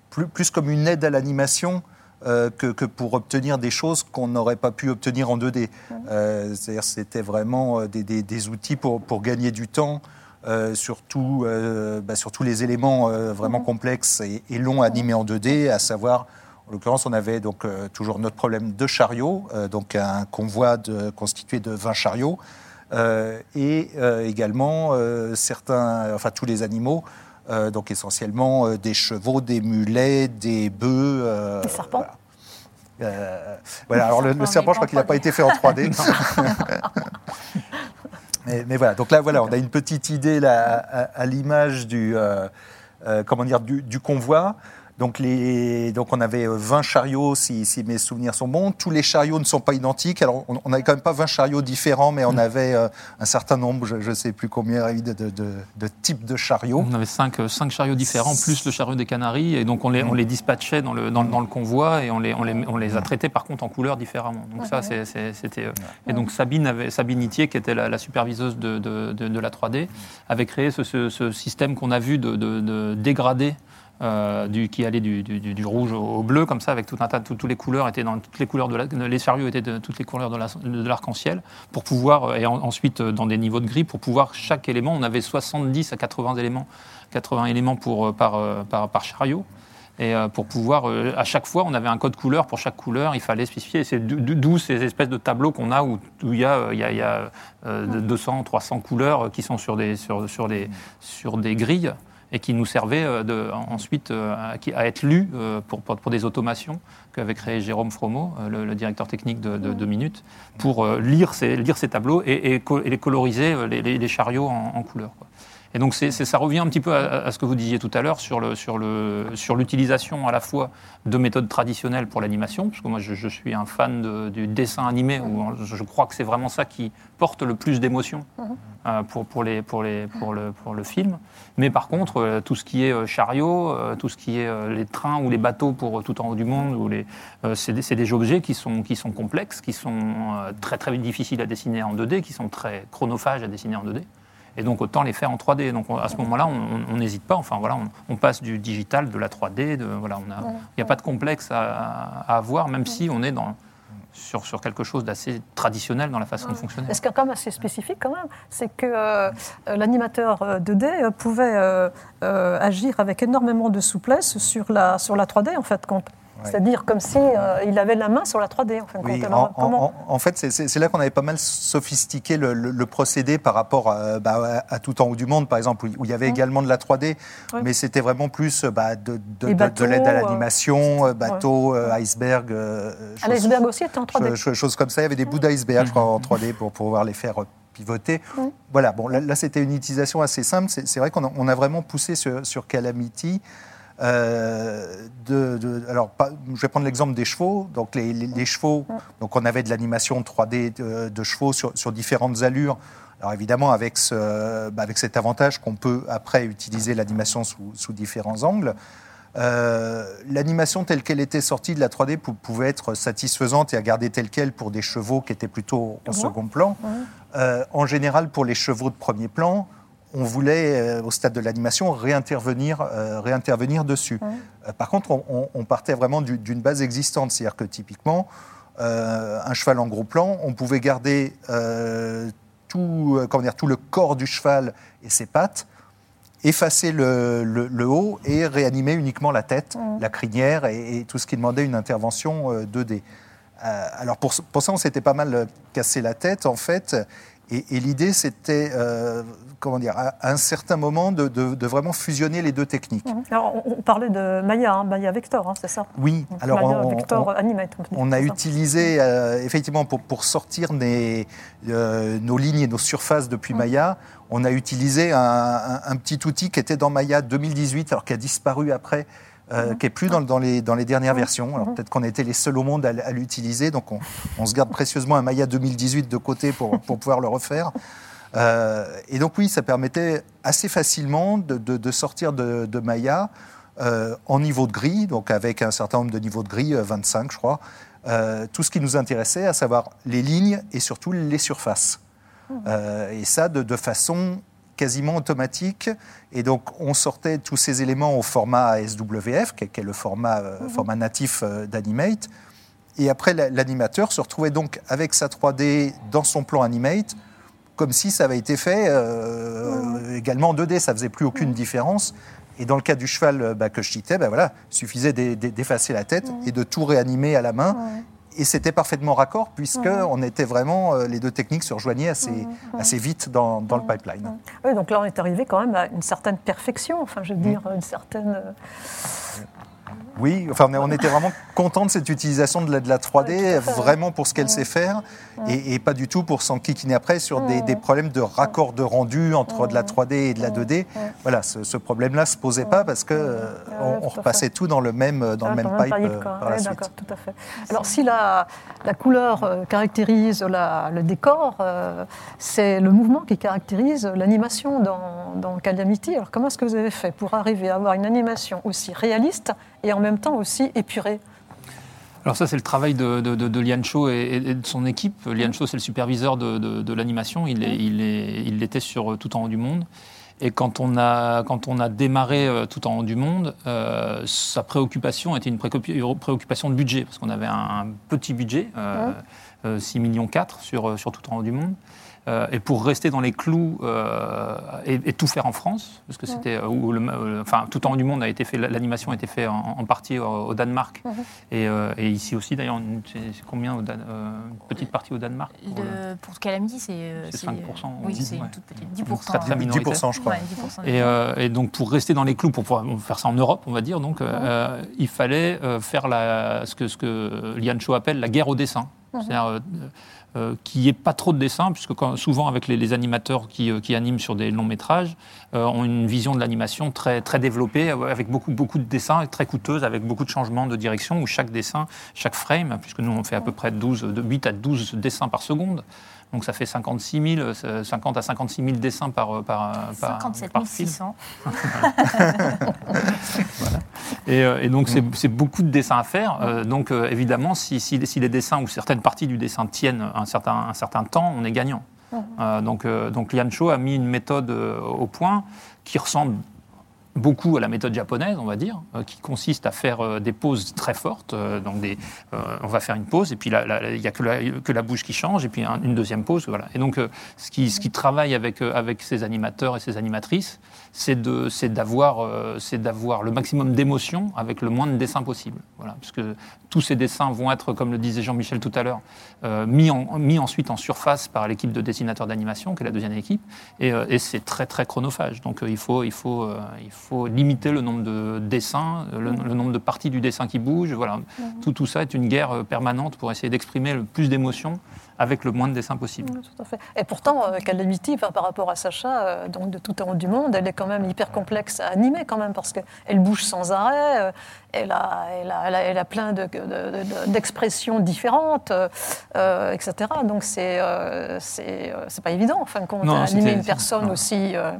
[SPEAKER 12] plus, plus comme une aide à l'animation euh, que, que pour obtenir des choses qu'on n'aurait pas pu obtenir en 2D. Euh, C'est-à-dire c'était vraiment euh, des, des- des outils pour, pour gagner du temps. euh, sur, tout, euh, bah, sur tous les éléments vraiment complexes et, et longs animés en 2D, à savoir, en l'occurrence, on avait donc toujours notre problème de chariots, euh, donc un convoi de- constitué de 20 chariots, et également certains, enfin tous les animaux, euh, donc essentiellement euh, des chevaux, des mulets, des bœufs. euh,
[SPEAKER 1] Des serpents.
[SPEAKER 12] Voilà. Euh, voilà, alors le, le
[SPEAKER 11] serpent,
[SPEAKER 12] je crois qu'il n'a
[SPEAKER 11] pas
[SPEAKER 12] été fait en *laughs* 3D. *laughs* mais, mais voilà, donc là, voilà, on a une petite idée là, à, à l'image du, euh, euh, comment dire, du, du convoi. Donc, les, donc on avait euh, 20 chariots, si, si mes souvenirs sont bons. Tous les chariots ne sont pas identiques. Alors, on n'avait quand même pas 20 chariots différents, mais on avait euh, un certain nombre, je ne sais plus combien, de, de, de, de types de chariots.
[SPEAKER 2] On avait cinq, euh, cinq chariots différents, plus le chariot des Canaries, et donc on les, on les dispatchait dans le, dans, le- dans le convoi, et on les, on, les, on les a traités par contre en couleur différemment. Donc ça, c'était... euh, Et donc Sabine, avait, Sabine Itier, qui était la, la superviseuse de, de, de- de la 3D, avait créé ce, ce- ce système qu'on a vu de, de, de dégradé euh, qui allait du, rouge au, bleu, comme ça, avec tout un tas toutes les couleurs étaient dans toutes les couleurs de les chariots étaient de toutes les couleurs de la- de l'arc-en-ciel, pour pouvoir euh, et en- ensuite euh, dans des niveaux de gris pour pouvoir chaque élément, on avait 70 à 80 éléments, 80 éléments pour par, par, chariot. Et pour pouvoir, à chaque fois, on avait un code couleur pour chaque couleur, il fallait spécifier. C'est d'o- d'où ces espèces de tableaux qu'on a où, il y a, y a, y a, euh, de 200, 300 couleurs qui sont sur des, sur des, sur des grilles et qui nous servaient euh, de, ensuite euh, à, à être lus euh, pour, pour, pour des automations qu'avait créé Jérôme Fromo, euh, le, le directeur technique de, de, de Minute, pour euh, lire, ces, lire ces tableaux et, et co- et les coloriser, euh, les, les- les chariots en, en couleur. quoi. Et donc c'est, ça revient un petit peu à, à ce que vous disiez tout à l'heure sur, le, sur, le, sur l'utilisation à la fois de méthodes traditionnelles pour l'animation, parce que moi je, je suis un fan de- du dessin animé, où je, crois que c'est vraiment ça qui porte le plus d'émotion euh, pour, pour, les, pour, les, pour, le, pour le film. Mais par contre, euh, tout ce qui est euh, chariot, euh, tout ce qui est les trains ou les bateaux pour tout en haut du monde, ou les, c'est, des, objets qui sont, qui sont complexes, qui sont très très difficiles à dessiner en 2D, qui sont très chronophages à dessiner en 2D. Et donc autant les faire en 3D. Donc on- à ce moment-là, on n'hésite pas. Enfin voilà, on, on passe du digital, de la 3D. De, voilà, on a, il n'y a pas de complexe à, à avoir, même si on est dans, sur, sur quelque chose d'assez traditionnel dans la façon de fonctionner.
[SPEAKER 1] Ce qui est quand même assez spécifique, quand même, c'est que euh, l'animateur euh, 2D euh, pouvait euh, euh, agir avec énormément de souplesse sur la, sur la 3D, en fait, C'est-à-dire comme si euh, il avait la main sur la 3D, en fin de
[SPEAKER 12] Oui,
[SPEAKER 1] compte.
[SPEAKER 12] en,
[SPEAKER 1] Alors,
[SPEAKER 12] en-
[SPEAKER 1] comment
[SPEAKER 12] en- en fait, c'est- là qu'on avait pas mal sophistiqué le, le- le procédé par rapport à, bah, à tout en haut du monde, par exemple, où, il y avait également de la 3D,
[SPEAKER 1] Ouais.
[SPEAKER 12] mais c'était vraiment plus bah, de, de- l'aide à
[SPEAKER 1] euh,
[SPEAKER 12] l'animation, euh, bateaux, euh, iceberg. euh,
[SPEAKER 1] Ah, L'iceberg aussi était en 3D.
[SPEAKER 12] cho- cho- choses comme ça. Il y avait des bouts d'iceberg, je crois, en 3D pour pouvoir les faire euh, pivoter. Voilà, bon, là, là, c'était une utilisation assez simple. C'est c'est vrai qu'on a, on a vraiment poussé sur, sur Calamity. Euh, de, de- alors, pas- je vais prendre l'exemple des chevaux. Donc, les, les- les chevaux, donc on avait de l'animation 3D de, de chevaux sur, sur différentes allures. Alors évidemment, avec, ce, bah, avec cet avantage qu'on peut après utiliser l'animation sous, sous différents angles. Euh, L'animation telle qu'elle était sortie de la 3D pou- pouvait être satisfaisante et à garder telle qu'elle pour des chevaux qui étaient plutôt en second plan. Euh, en général, pour les chevaux de premier plan, on voulait, euh, au stade de l'animation, réintervenir, euh, réintervenir dessus. Euh, par contre, on, partait vraiment du- d'une base existante. C'est-à-dire que typiquement, euh, un cheval en gros plan, on pouvait garder euh, tout, comment dire, tout le corps du cheval et ses pattes, effacer le, le- le haut et réanimer uniquement la tête, la crinière et, et tout ce qui demandait une intervention euh, 2D. Euh, alors pour, pour ça, on s'était pas mal cassé la tête en fait. Et, et l'idée, c'était, euh, comment dire, à un certain moment, de, de- de vraiment fusionner les deux techniques.
[SPEAKER 1] Mhm. Alors, on, parlait de Maya, hein, Maya Vector, hein, c'est ça
[SPEAKER 12] Oui,
[SPEAKER 1] Donc,
[SPEAKER 12] alors
[SPEAKER 1] Maya
[SPEAKER 12] on-
[SPEAKER 1] Vector
[SPEAKER 12] on-
[SPEAKER 1] Animate. on
[SPEAKER 12] a
[SPEAKER 1] ça.
[SPEAKER 12] utilisé, euh, effectivement, pour, pour sortir des- euh, nos lignes et nos surfaces depuis Maya, on a utilisé un, un- un petit outil qui était dans Maya 2018, alors qui a disparu après, euh, qui est plus dans, dans les, dans les dernières versions. Alors peut-être qu'on était les seuls au monde à, l'utiliser, donc on, on se garde précieusement un Maya 2018 de côté pour, *laughs* pour pouvoir le refaire. Euh, et donc oui, ça permettait assez facilement de, de- de sortir de, de Maya euh, en niveau de grille, donc avec un certain nombre de niveaux de grille, euh, 25 je crois, tout ce qui nous intéressait, à savoir les lignes et surtout les surfaces. Euh, et ça de façon quasiment automatique. Et donc on sortait tous ces éléments au format SWF, qui est, le format, euh, format natif euh, d'Animate. Et après, la- l'animateur se retrouvait donc avec sa 3D dans son plan Animate, comme si ça avait été fait euh, également en 2D. Ça faisait plus aucune différence. Et dans le cas du cheval bah, que je citais, bah, voilà, suffisait d'e- d'e- d'effacer la tête et de tout réanimer à la main. Et c'était parfaitement raccord, puisque on était vraiment, euh, les deux techniques se rejoignaient assez, assez vite dans, dans le pipeline.
[SPEAKER 1] Oui, donc là, on est arrivé quand même à une certaine perfection, enfin, je veux dire, une certaine. Euh,
[SPEAKER 12] Oui, enfin, on était vraiment content de cette utilisation de la, de la 3D, vraiment pour ce qu'elle sait faire, et, et pas du tout pour s'enquiquiner après sur des, des problèmes de raccord de rendu entre de la 3D et de la 2D. Voilà, ce, ce problème-là se posait pas parce que euh, on, repassait tout dans le même, dans le même pipe euh,
[SPEAKER 1] quoi.
[SPEAKER 12] par la
[SPEAKER 1] Ouais,
[SPEAKER 12] suite.
[SPEAKER 1] D'accord, tout à fait. Alors, si la, la couleur euh, caractérise la- le décor, euh, c'est le mouvement qui caractérise l'animation dans, dans Calamity. Alors, comment est-ce que vous avez fait pour arriver à avoir une animation aussi réaliste et en même temps aussi épurée
[SPEAKER 2] Alors ça, c'est le travail de, de, de- de Lian Cho et, et de son équipe. Lian Cho, c'est le superviseur de, l'animation. Il l'était sur euh, Tout en haut du monde. Et quand on a, quand on a démarré euh, Tout en haut du monde, euh, sa préoccupation était une préoccup- préoccupation de budget, parce qu'on avait un, petit budget, euh, 6 millions 4 sur, euh, sur Tout en haut du monde. Euh, et pour rester dans les clous euh, et, et tout faire en France, parce que c'était euh, où le, euh, enfin tout en haut du monde a été fait, l'animation a été faite en, en partie au, au Danemark et, euh, et ici aussi d'ailleurs, c'est combien au Dan- euh, une petite partie au Danemark pour le-
[SPEAKER 11] Le- pour Calamity, c'est. euh,
[SPEAKER 2] C'est
[SPEAKER 11] c'est,
[SPEAKER 2] 5%,
[SPEAKER 11] euh, Oui, c'est une
[SPEAKER 2] Ouais.
[SPEAKER 11] toute petite. 10%.
[SPEAKER 2] Très, très
[SPEAKER 11] hein.
[SPEAKER 2] minoritaire.
[SPEAKER 12] 10%, je crois.
[SPEAKER 11] Ouais, 10%
[SPEAKER 2] Et, euh, et donc pour rester dans les clous, pour pouvoir faire ça en Europe, on va dire, donc, euh, il fallait euh, faire la, ce, que, ce que Lian Cho appelle la guerre au dessin. C'est-à-dire euh, qu'il pas trop de dessins, puisque souvent avec les, animateurs qui, euh, qui animent sur des longs métrages, euh, ont une vision de l'animation très, très développée, euh, avec beaucoup, beaucoup de dessins, très coûteuse, avec beaucoup de changements de direction, où chaque dessin, chaque frame, puisque nous on fait à peu près 12, de 8 à 12 dessins par seconde, donc ça fait 56 000, euh, 50 à 56 000 dessins par, par, par,
[SPEAKER 11] 57
[SPEAKER 2] par film.
[SPEAKER 11] 600. *laughs*
[SPEAKER 2] Et, euh, et donc, c'est beaucoup de dessins à faire. Euh, donc, euh, évidemment, si, si- si les dessins ou certaines parties du dessin tiennent un certain, un certain temps, on est gagnant. Euh, donc, euh, donc, Lian Cho a mis une méthode euh, au point qui ressemble beaucoup à la méthode japonaise, on va dire, euh, qui consiste à faire euh, des pauses très fortes. euh, donc on va faire une pause, et puis il n'y a que la, bouche qui change, et puis un- une deuxième pause. Et donc, ce, qui, ce qui travaille avec, avec ces animateurs et ces animatrices, c'est de- c'est d'avoir euh, c'est d'avoir le maximum d'émotion avec le moins de dessins possible. Voilà. Parce que tous ces dessins vont être, comme le disait Jean-Michel tout à l'heure, euh, mis, en- mis ensuite en surface par l'équipe de dessinateurs d'animation, qui est la deuxième équipe, et, euh, et c'est très très chronophage. Donc euh, il, faut, il, faut, euh, il faut limiter le nombre de dessins, le, le nombre de parties du dessin qui bougent. Voilà. Tout, tout ça est une guerre permanente pour essayer d'exprimer le plus d'émotions avec le moins de dessins possible.
[SPEAKER 1] Oui, tout à fait. Et pourtant, euh, Calamity, enfin, par rapport à Sacha, euh, donc de tout en haut du monde, elle est quand même hyper complexe à animer quand même, parce qu'elle bouge sans arrêt, euh, elle, a, elle, a, elle, a, elle a plein de- de- de- d'expressions différentes, euh, euh, etc. Donc c'est euh, c'est euh, c'est pas évident, en fin de compte,
[SPEAKER 2] Non,
[SPEAKER 1] animer une personne
[SPEAKER 2] non.
[SPEAKER 1] aussi, euh,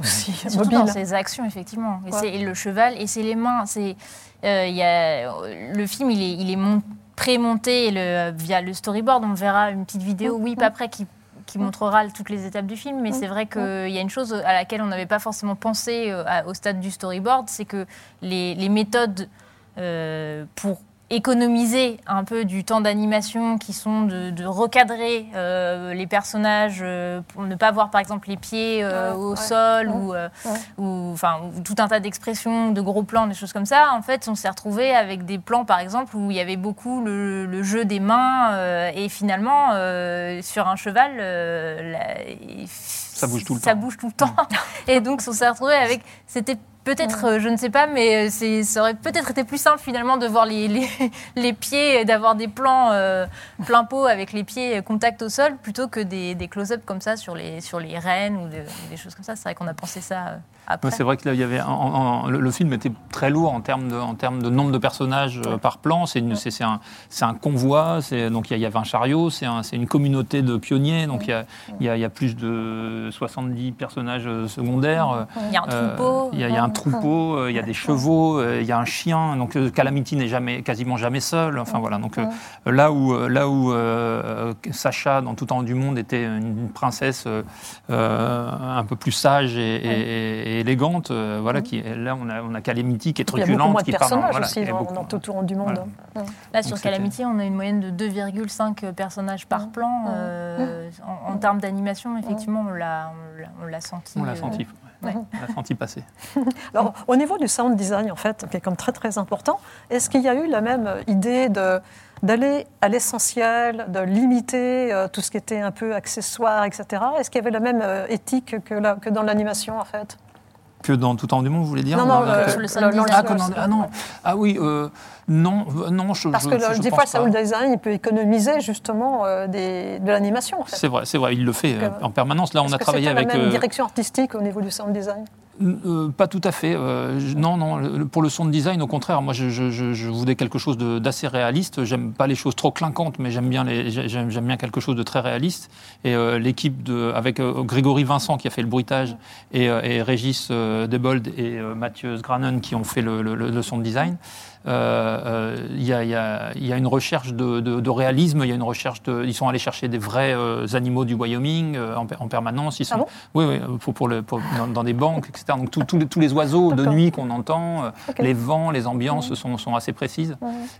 [SPEAKER 1] aussi *laughs*
[SPEAKER 11] Surtout
[SPEAKER 1] mobile.
[SPEAKER 11] dans ses actions, effectivement. Et le cheval et c'est les mains. C'est, euh, il y a, le film, il est, il est mon- pré-monté le- via le storyboard. On verra une petite vidéo,
[SPEAKER 1] Mm,
[SPEAKER 11] oui, pas après, qui, qui montrera toutes les étapes du film. Mais c'est vrai qu'il y a une chose à laquelle on n'avait pas forcément pensé euh, au stade du storyboard, c'est que les, les méthodes euh, pour économiser un peu du temps d'animation qui sont de, de recadrer euh, les personnages euh, pour ne pas voir par exemple les pieds euh,
[SPEAKER 1] Ouais,
[SPEAKER 11] au
[SPEAKER 1] ouais,
[SPEAKER 11] sol
[SPEAKER 1] ouais,
[SPEAKER 11] ou, euh,
[SPEAKER 1] ouais.
[SPEAKER 11] enfin, ou tout un tas d'expressions, de gros plans, des choses comme ça. En fait, on s'est retrouvé avec des plans par exemple où il y avait beaucoup le, le jeu des mains euh, et finalement euh, sur un cheval, euh, la-
[SPEAKER 2] Ça bouge tout le
[SPEAKER 11] ça
[SPEAKER 2] temps.
[SPEAKER 11] bouge tout le temps. *laughs* et donc on s'est retrouvé avec, c'était Peut-être, euh, je ne sais pas, mais euh, c'est- ça aurait peut-être été plus simple finalement de voir les, les, *laughs* les pieds, d'avoir des plans euh, plein pot avec les pieds contact au sol, plutôt que des, des close-up comme ça sur les, sur les rênes ou de- des choses comme ça. C'est vrai qu'on a pensé ça euh, après.
[SPEAKER 2] C'est vrai que là, il y avait un- en- en- le, le film était très lourd en termes de, en termes de nombre de personnages euh, par plan. C'est un, convoi, donc il y, y avait un chariot, c'est un- c'est une communauté de pionniers, donc il y a, y y plus de 70 personnages euh, secondaires. euh,
[SPEAKER 11] Il y a un
[SPEAKER 2] euh,
[SPEAKER 11] troupeau.
[SPEAKER 2] Il y a, il y a un troupeau, euh, il y a des chevaux, euh, il y a un chien. Donc euh, Calamity n'est jamais, quasiment jamais seul. Enfin voilà. Donc euh, là où, euh, là où euh, Sacha, dans tout haut du monde, était une princesse euh, euh, un peu plus sage et, et- et élégante, euh, voilà. Qui, là, on a, on a Calamity qui est
[SPEAKER 1] Il y a beaucoup
[SPEAKER 2] truculente,
[SPEAKER 1] moins de
[SPEAKER 2] qui parle.
[SPEAKER 1] personnages
[SPEAKER 2] voilà,
[SPEAKER 1] aussi
[SPEAKER 2] y a
[SPEAKER 1] dans,
[SPEAKER 2] beaucoup-
[SPEAKER 1] dans tout au du monde.
[SPEAKER 2] Voilà.
[SPEAKER 11] Là,
[SPEAKER 2] Donc
[SPEAKER 11] sur
[SPEAKER 2] c'était-
[SPEAKER 11] Calamity, on a une moyenne de 2,5 personnages par plan. euh, en, en termes d'animation, effectivement, on l'a, senti.
[SPEAKER 2] On l'a
[SPEAKER 11] euh,
[SPEAKER 2] senti.
[SPEAKER 11] ouais.
[SPEAKER 2] On l'a senti passer. *laughs*
[SPEAKER 1] Alors, au niveau du sound design, en fait, qui est comme très très important, est-ce qu'il y a eu la même idée de d'aller à l'essentiel, de limiter euh, tout ce qui était un peu accessoire, etc. Est-ce qu'il y avait la même euh, éthique que, la- que dans l'animation, en fait?
[SPEAKER 2] Que dans tout en du monde, vous voulez dire
[SPEAKER 1] Non, non, euh,
[SPEAKER 11] le
[SPEAKER 1] le-
[SPEAKER 11] sound
[SPEAKER 1] le-
[SPEAKER 11] design.
[SPEAKER 2] Ah, non, ah non, ah oui, euh, non, euh, non, je,
[SPEAKER 1] Parce que
[SPEAKER 2] je-
[SPEAKER 1] le-
[SPEAKER 2] je
[SPEAKER 1] des fois, le sound design, il peut économiser justement euh, des- de l'animation, en fait.
[SPEAKER 2] C'est vrai, c'est vrai, il le fait
[SPEAKER 1] Donc,
[SPEAKER 2] euh,
[SPEAKER 1] euh,
[SPEAKER 2] en permanence. Là, on a
[SPEAKER 1] que
[SPEAKER 2] travaillé avec.
[SPEAKER 1] la même
[SPEAKER 2] euh,
[SPEAKER 1] direction artistique au niveau du sound design
[SPEAKER 2] Euh, pas tout à fait. euh, non, non. pour le sound design, au contraire, moi, je, je- je- voulais quelque chose de- d'assez réaliste. J'aime pas les choses trop clinquantes, mais j'aime bien, les- j'aime j'aime bien quelque chose de très réaliste. Et euh, l'équipe de, avec euh, Grégory Vincent qui a fait le bruitage et, euh, et Régis euh, Debold et Mathieu Sgranen qui ont fait le, le, le sound design. euh, euh, Il y, y a- il y a une recherche de, de- de réalisme. Il y a une recherche. De, ils sont allés chercher des vrais euh, animaux du Wyoming euh, en, en permanence. Ils sont,
[SPEAKER 1] Ah bon?
[SPEAKER 2] Oui, oui, pour, pour le, pour- dans, dans des banques, etc. Donc tous- les, tous les oiseaux de nuit qu'on entend, euh, les vents, les ambiances sont, sont assez précises.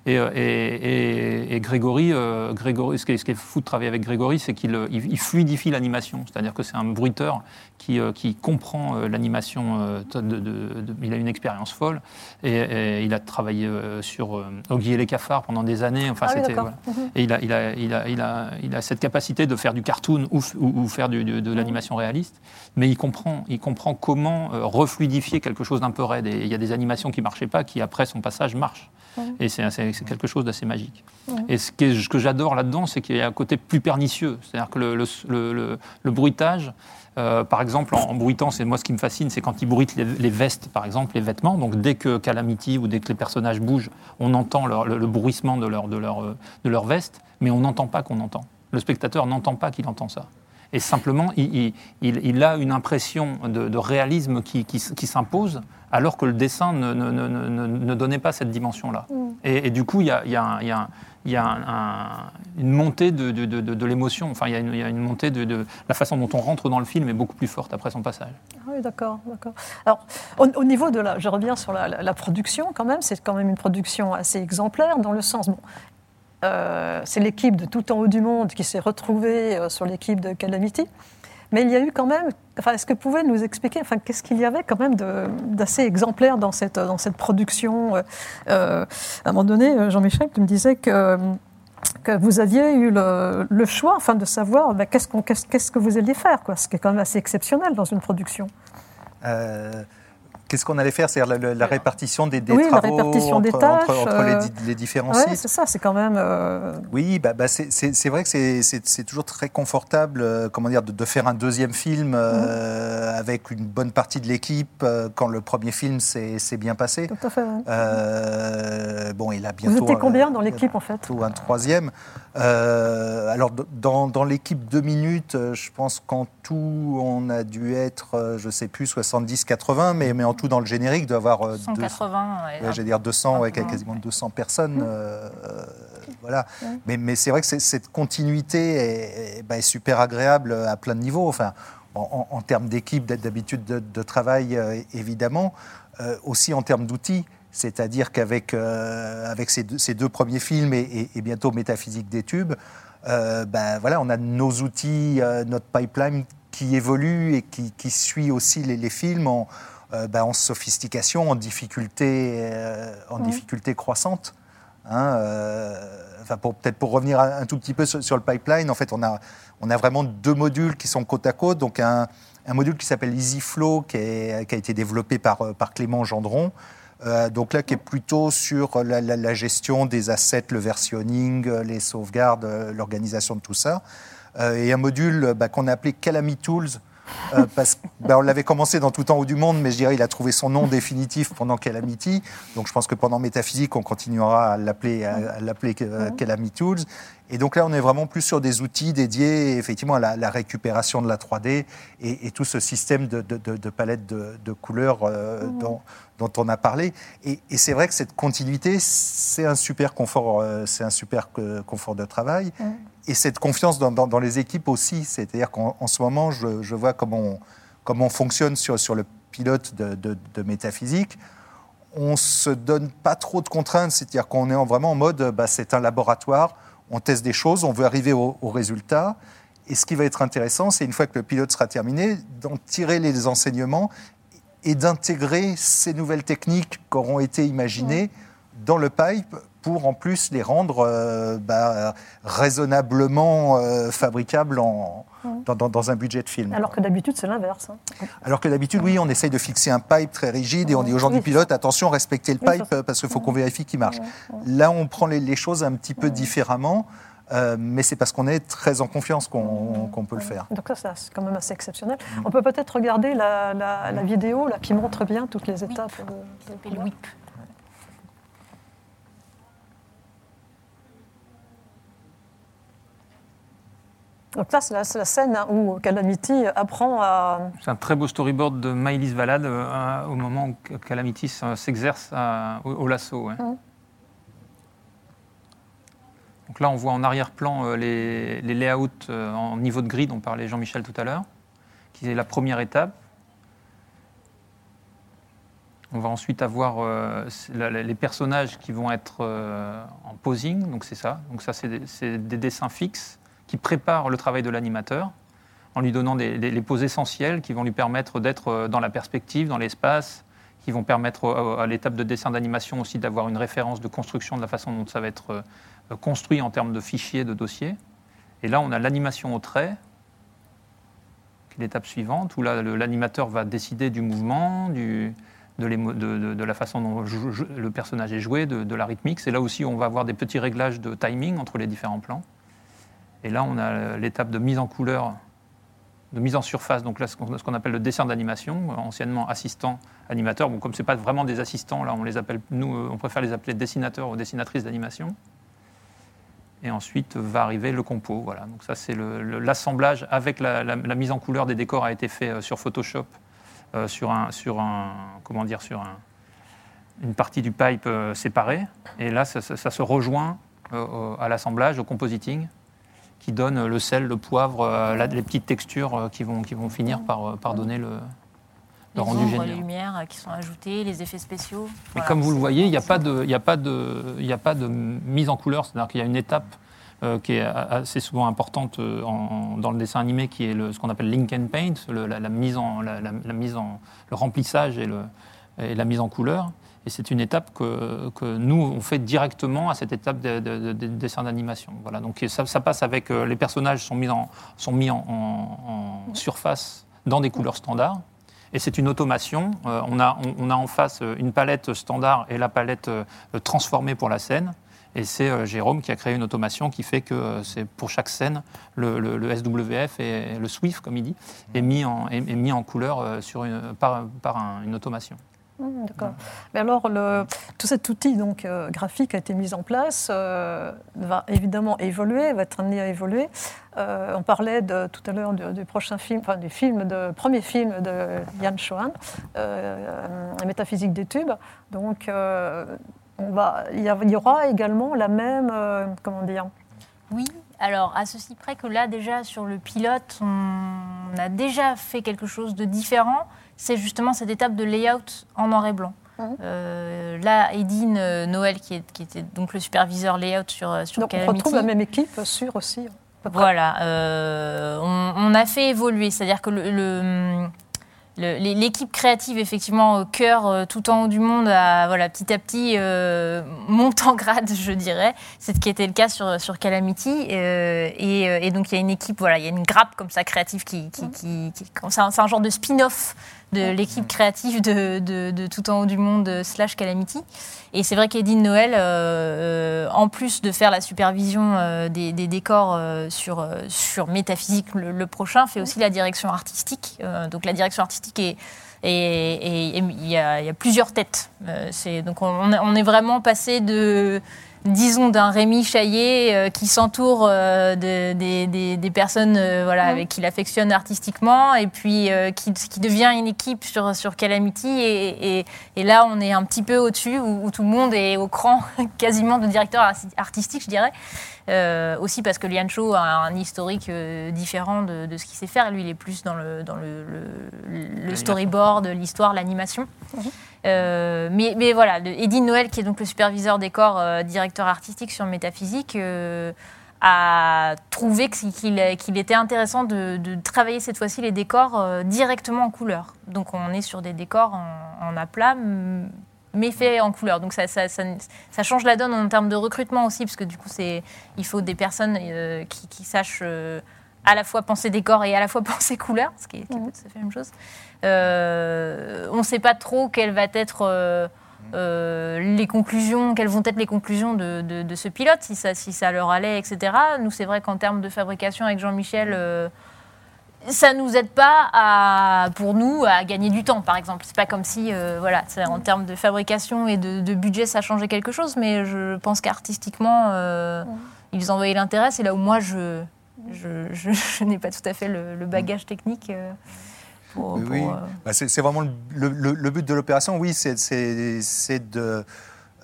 [SPEAKER 2] Et, euh, et, et- et Grégory, euh, Grégory, ce qui est, ce qui est fou de travailler avec Grégory, c'est qu'il il- il fluidifie l'animation. C'est-à-dire que c'est un bruiteur qui, euh, qui comprend euh, l'animation. euh, de- de- de- il a une expérience folle et, et il a travaillé sur Oggy et les cafards pendant des années. Enfin,
[SPEAKER 1] Ah oui,
[SPEAKER 2] voilà.
[SPEAKER 1] Mhm.
[SPEAKER 2] Et il a, il, a, il, a, il, a, il a cette capacité de faire du cartoon ou, ou- ou faire du- de l'animation réaliste, mais il comprend, il comprend comment refluidifier quelque chose d'un peu raide. Et il y a des animations qui ne marchaient pas, qui après son passage marchent.
[SPEAKER 1] Mhm.
[SPEAKER 2] Et c'est, quelque chose d'assez magique.
[SPEAKER 1] Mhm.
[SPEAKER 2] Et ce, que j'adore là-dedans, c'est qu'il y a un côté plus pernicieux. C'est-à-dire que le, le, le- le- le bruitage, euh, par exemple, en, en bruitant, c'est moi ce qui me fascine, c'est quand ils bruitent les, les vestes, par exemple, les vêtements. Donc dès que Calamity ou dès que les personnages bougent, on entend leur- le, le bruissement de leur, de, leur, euh, de leur veste, mais on n'entend pas qu'on entend. Le spectateur n'entend pas qu'il entend ça. Et simplement, il, il- il- il a une impression de, de réalisme qui, qui qui s'impose, alors que le dessin ne, ne- ne- ne- donnait pas cette dimension-là.
[SPEAKER 1] Mm.
[SPEAKER 2] Et, et du coup, il y a, il y a un- il y a un- il y a un- un- une montée de, de- de- l'émotion. Enfin, il y, a une, montée de, la façon dont on rentre dans le film est beaucoup plus forte après son passage.
[SPEAKER 1] Ah Oui, d'accord, d'accord. Alors, au, au niveau de la, je reviens sur la production quand même. C'est quand même une production assez exemplaire dans le sens, bon, euh, c'est l'équipe de tout en haut du monde qui s'est retrouvée euh, sur l'équipe de Calamity. Mais il y a eu quand même, enfin, est-ce que vous pouvez nous expliquer, enfin, qu'est-ce qu'il y avait quand même d'assez exemplaire dans cette, dans cette production euh, euh, À un moment donné, euh, Jean-Michel, tu me disais que, que vous aviez eu le, choix, enfin, de savoir ben, qu'est-ce, qu'on- qu'est-ce- qu'est-ce que vous alliez faire, quoi, ce qui est quand même assez exceptionnel dans une production.
[SPEAKER 12] Qu'est-ce qu'on allait faire? C'est-à-dire la, la- la répartition des, des
[SPEAKER 1] Oui, la
[SPEAKER 12] travaux
[SPEAKER 1] répartition
[SPEAKER 12] entre,
[SPEAKER 1] des tâches,
[SPEAKER 12] entre- entre les,
[SPEAKER 1] euh,
[SPEAKER 12] les différents
[SPEAKER 1] Ouais,
[SPEAKER 12] sites?
[SPEAKER 1] c'est ça, c'est quand même. euh,
[SPEAKER 12] Oui, bah, bah, c'est- c'est c'est vrai que c'est- c'est c'est toujours très confortable euh, comment dire, de, de faire un deuxième film euh, avec une bonne partie de l'équipe quand le premier film s'est bien passé.
[SPEAKER 1] Tout à fait.
[SPEAKER 12] bon, il a bientôt.
[SPEAKER 1] Vous étiez combien dans l'équipe en fait?
[SPEAKER 12] bientôt un troisième. Alors, dans, dans l'équipe deux minutes, je pense qu'en tout, on a dû être, je sais plus, 70-80, mais, mais en tout, dans le générique, doit avoir euh, deux-
[SPEAKER 11] 180. ouais,
[SPEAKER 12] Ouais, j'allais dire 200, ouais, quasiment 200 personnes. euh, euh, voilà. Mais, mais c'est vrai que cette continuité est, est- bah, est super agréable à plein de niveaux. Enfin, en, en- en termes d'équipe, d'habitude de, de travail, euh, évidemment. Euh, aussi en termes d'outils. C'est-à-dire qu'avec euh, avec ces, deux, ces deux premiers films et, et- et bientôt Métaphysique des tubes, euh, ben voilà, on a nos outils, euh, notre pipeline qui évolue et qui, qui suit aussi les, les films en, euh, ben, en sophistication, en difficulté, euh, en difficulté croissante. Hein, euh, enfin, peut-être pour revenir un, un tout petit peu sur, sur le pipeline, en fait, on a on a vraiment deux modules qui sont côte à côte. Donc un, un module qui s'appelle EasyFlow, qui, est- qui a été développé par, par Clément Gendron. Euh, donc là, qui est plutôt sur la, la- la gestion des assets, le versionning, les sauvegardes, l'organisation de tout ça. Euh, et un module bah, qu'on a appelé Calami Tools, euh, parce qu'on l'avait commencé dans tout temps haut du monde, mais je dirais il a trouvé son nom définitif pendant Calamity. Donc je pense que pendant Métaphysique, on continuera à l'appeler l'appeler euh, Calamity Tools. Et donc là, on est vraiment plus sur des outils dédiés effectivement à la, la récupération de la 3D et, et tout ce système de, de, de- de palette de, couleurs euh, dont, dont on a parlé. Et, et c'est vrai que cette continuité, c'est un super confort, euh, c'est un super confort de travail. Et cette confiance dans, dans- dans les équipes aussi. C'est-à-dire qu'en en ce moment, je, je vois comment on, comment on fonctionne sur, sur le pilote de, de- de métaphysique. On se donne pas trop de contraintes, c'est-à-dire qu'on est en- vraiment en mode, bah, c'est un laboratoire, on teste des choses, on veut arriver au, au résultat. Et ce qui va être intéressant, c'est une fois que le pilote sera terminé, d'en tirer les enseignements et d'intégrer ces nouvelles techniques qui auront été imaginées dans le pipe pour en plus les rendre euh, bah, raisonnablement euh, fabricables en- dans, dans- dans un budget de film.
[SPEAKER 1] Alors que d'habitude, c'est l'inverse. hein.
[SPEAKER 12] Alors que d'habitude, oui, on essaye de fixer un pipe très rigide et on dit aux gens du pilote, attention, respectez le
[SPEAKER 1] Oui,
[SPEAKER 12] pipe
[SPEAKER 1] ça,
[SPEAKER 12] euh, parce qu'il faut qu'on vérifie qu'il marche. Là, on prend les, les choses un petit peu différemment, euh, mais c'est parce qu'on est très en confiance qu'on peut le faire.
[SPEAKER 1] Donc ça, ça, c'est quand même assez exceptionnel. On peut peut-être regarder la, la- la vidéo là, qui montre bien toutes les étapes. de- de-
[SPEAKER 11] s'appelle Whip.
[SPEAKER 1] Donc là, c'est la, scène hein, où Calamity apprend à...
[SPEAKER 2] C'est un très beau storyboard de Maëlys Valade euh, au moment où Calamity s- s'exerce au, au lasso. ouais.
[SPEAKER 1] Mhm.
[SPEAKER 2] Donc là, on voit en arrière-plan euh, les, les layouts euh, en niveau de grille dont parlait Jean-Michel tout à l'heure, qui est la première étape. On va ensuite avoir euh, les personnages qui vont être euh, en posing, donc c'est ça. Donc ça, c'est des, c'est des dessins fixes qui préparent le travail de l'animateur en lui donnant les poses essentielles qui vont lui permettre d'être euh, dans la perspective, dans l'espace, qui vont permettre au- à l'étape de dessin d'animation aussi d'avoir une référence de construction de la façon dont ça va être euh, construit en termes de fichiers, de dossiers. Et là, on a l'animation au trait, qui est l'étape suivante, où l'animateur va décider du mouvement, de, la façon dont le personnage est joué, de, de la rythmique. C'est là aussi où on va avoir des petits réglages de timing entre les différents plans. Et là, on a l'étape de mise en couleur, de mise en surface, donc là, ce qu'on appelle le dessin d'animation, anciennement assistant animateur. Bon, comme ce n'est pas vraiment des assistants, là, on les appelle, nous, euh, on préfère les appeler dessinateurs ou dessinatrices d'animation. Et ensuite euh, va arriver le compo. Voilà. Donc ça, c'est l'assemblage avec la, mise en couleur des décors a été fait euh, sur Photoshop, euh, sur un, sur un, comment dire, sur un- une partie du pipe euh, séparée. Et là, ça, se rejoint euh, à l'assemblage, au compositing, qui donne le sel, le poivre, euh, la- les petites textures euh, qui vont, qui vont finir par, euh, par donner le, le
[SPEAKER 11] Les
[SPEAKER 2] rendu
[SPEAKER 11] ombres,
[SPEAKER 2] génial.
[SPEAKER 11] les lumières qui sont ajoutées, les effets spéciaux. Voilà,
[SPEAKER 2] comme vous le voyez, il n'y a, pas de- a, pas de- a pas de mise en couleur, c'est-à-dire qu'il y a une étape euh, qui est assez souvent importante euh, en- dans le dessin animé, qui est le- ce qu'on appelle link and paint, le, la, la mise en, la mise en, le remplissage et, le, et la mise en couleur. Et c'est une étape que, nous, on fait directement à cette étape de, de- de- de dessin d'animation. Voilà, donc ça, passe avec euh, les personnages sont mis en, sont mis en, surface dans des couleurs standards. Et c'est une automation. Euh, on, a, on, a en face euh, une palette standard et la palette transformée pour la scène. Et c'est Jérôme qui a créé une automation qui fait que c'est pour chaque scène, le, SWF et le SWIFT, comme il dit, est mis en, est, mis en couleur sur une, par, par un- une automation.
[SPEAKER 1] Hum, D'accord. Mais alors, le- tout cet outil donc, euh, graphique a été mis en place, euh, va évidemment évoluer, va être amené à évoluer. Euh, on parlait de, tout à l'heure du, du prochain film, enfin du film de, premier film de Yann Schoan, euh, La métaphysique des tubes. Donc, euh, on va, il y, aura également la même, euh, comment dire,
[SPEAKER 11] Oui, alors à ceci près que là déjà sur le pilote, on a déjà fait quelque chose de différent. C'est justement cette étape de layout en noir et blanc.
[SPEAKER 1] Mhm.
[SPEAKER 11] Euh, là, Edine euh, Noël, qui, est- qui était donc le superviseur layout sur, euh, sur
[SPEAKER 1] donc on
[SPEAKER 11] Calamity.
[SPEAKER 1] retrouve la même équipe sur aussi.
[SPEAKER 11] Voilà, euh, on, on a fait évoluer, c'est-à-dire que le- le- l'équipe créative, effectivement, au cœur, tout en haut du monde, a, voilà, petit à petit euh, monte en grade, je dirais. C'est ce qui était le cas sur, sur Calamity. euh, et, et donc, il y a une équipe, voilà, il y a une grappe comme ça créative qui. qui, qui- qui- c'est un, c'est un genre de spin-off de l'équipe créative de, de- de tout en haut du monde euh, slash Calamity. Et c'est vrai qu'Edine Noël, euh, euh, en plus de faire la supervision euh, des, des décors euh, sur, sur Métaphysique le, le prochain, fait aussi la direction artistique. Donc la direction artistique est. Et il y, a, il y a plusieurs têtes. Donc on est vraiment passé de, disons, d'un Rémi Chaillet euh, qui s'entoure euh, de- des, des- des personnes euh, voilà, avec qui il affectionne artistiquement et puis euh, qui, qui devient une équipe sur, sur Calamity. Et, et- et là, on est un petit peu au-dessus où, où tout le monde est au cran *laughs* quasiment de directeur arti- artistique, je dirais. Euh, aussi parce que Lian Cho a un historique différent de, de ce qu'il sait faire. Lui, il est plus dans le, dans le, le- le storyboard, l'histoire, l'animation. Euh, mais, mais voilà, Eddie Noël, qui est donc le superviseur décor, euh, directeur artistique sur Métaphysique, euh, a trouvé qu'il était intéressant de, de travailler cette fois-ci les décors directement en couleur. Donc on est sur des décors en, en aplat, mais faits en couleur. Donc ça, ça, ça- ça change la donne en termes de recrutement aussi, parce que du coup, il faut des personnes euh, qui, qui sachent euh, à la fois penser décor et à la fois *laughs* penser couleur, ce qui est, qui tout à fait la même chose. Euh, on ne sait pas trop quelles va être euh, euh, les conclusions, quelles vont être les conclusions de, de- de ce pilote, si ça, si ça leur allait, etc. Nous, c'est vrai qu'en termes de fabrication avec Jean-Michel, euh, ça nous aide pas à, pour nous à gagner du temps, par exemple. C'est pas comme si, euh, voilà, en termes de fabrication et de, de budget, ça changeait quelque chose, mais je pense qu'artistiquement, euh, ils en voyaient l'intérêt. C'est là où moi, je, je, je- *laughs* je n'ai pas tout à fait le, le bagage technique. Pour-
[SPEAKER 12] Oui,
[SPEAKER 11] pour,
[SPEAKER 12] oui.
[SPEAKER 11] euh,
[SPEAKER 12] Bah, c'est vraiment le, le- le but de l'opération, oui, c'est- de,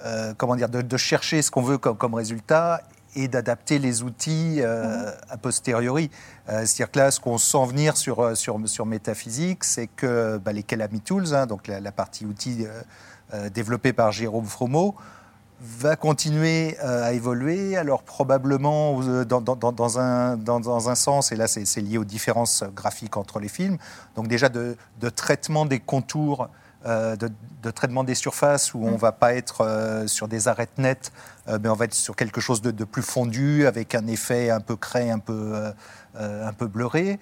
[SPEAKER 12] euh, comment dire, de, de chercher ce qu'on veut comme, comme résultat et d'adapter les outils euh, a posteriori. Euh, C'est-à-dire que là, ce qu'on sent venir sur, sur, sur Métaphysique, c'est que bah, les Calami Tools, hein, donc la, la partie outils euh, développée par Jérôme Fromeau, va continuer euh, à évoluer. Alors probablement euh, dans, un, dans, un sens, et là c'est lié aux différences graphiques entre les films, donc déjà de, traitement des contours euh, de, traitement des surfaces où on ne va pas être sur des arêtes nettes, mais on va être sur quelque chose de, plus fondu, avec un effet un peu craie, un peu, un peu bleuré.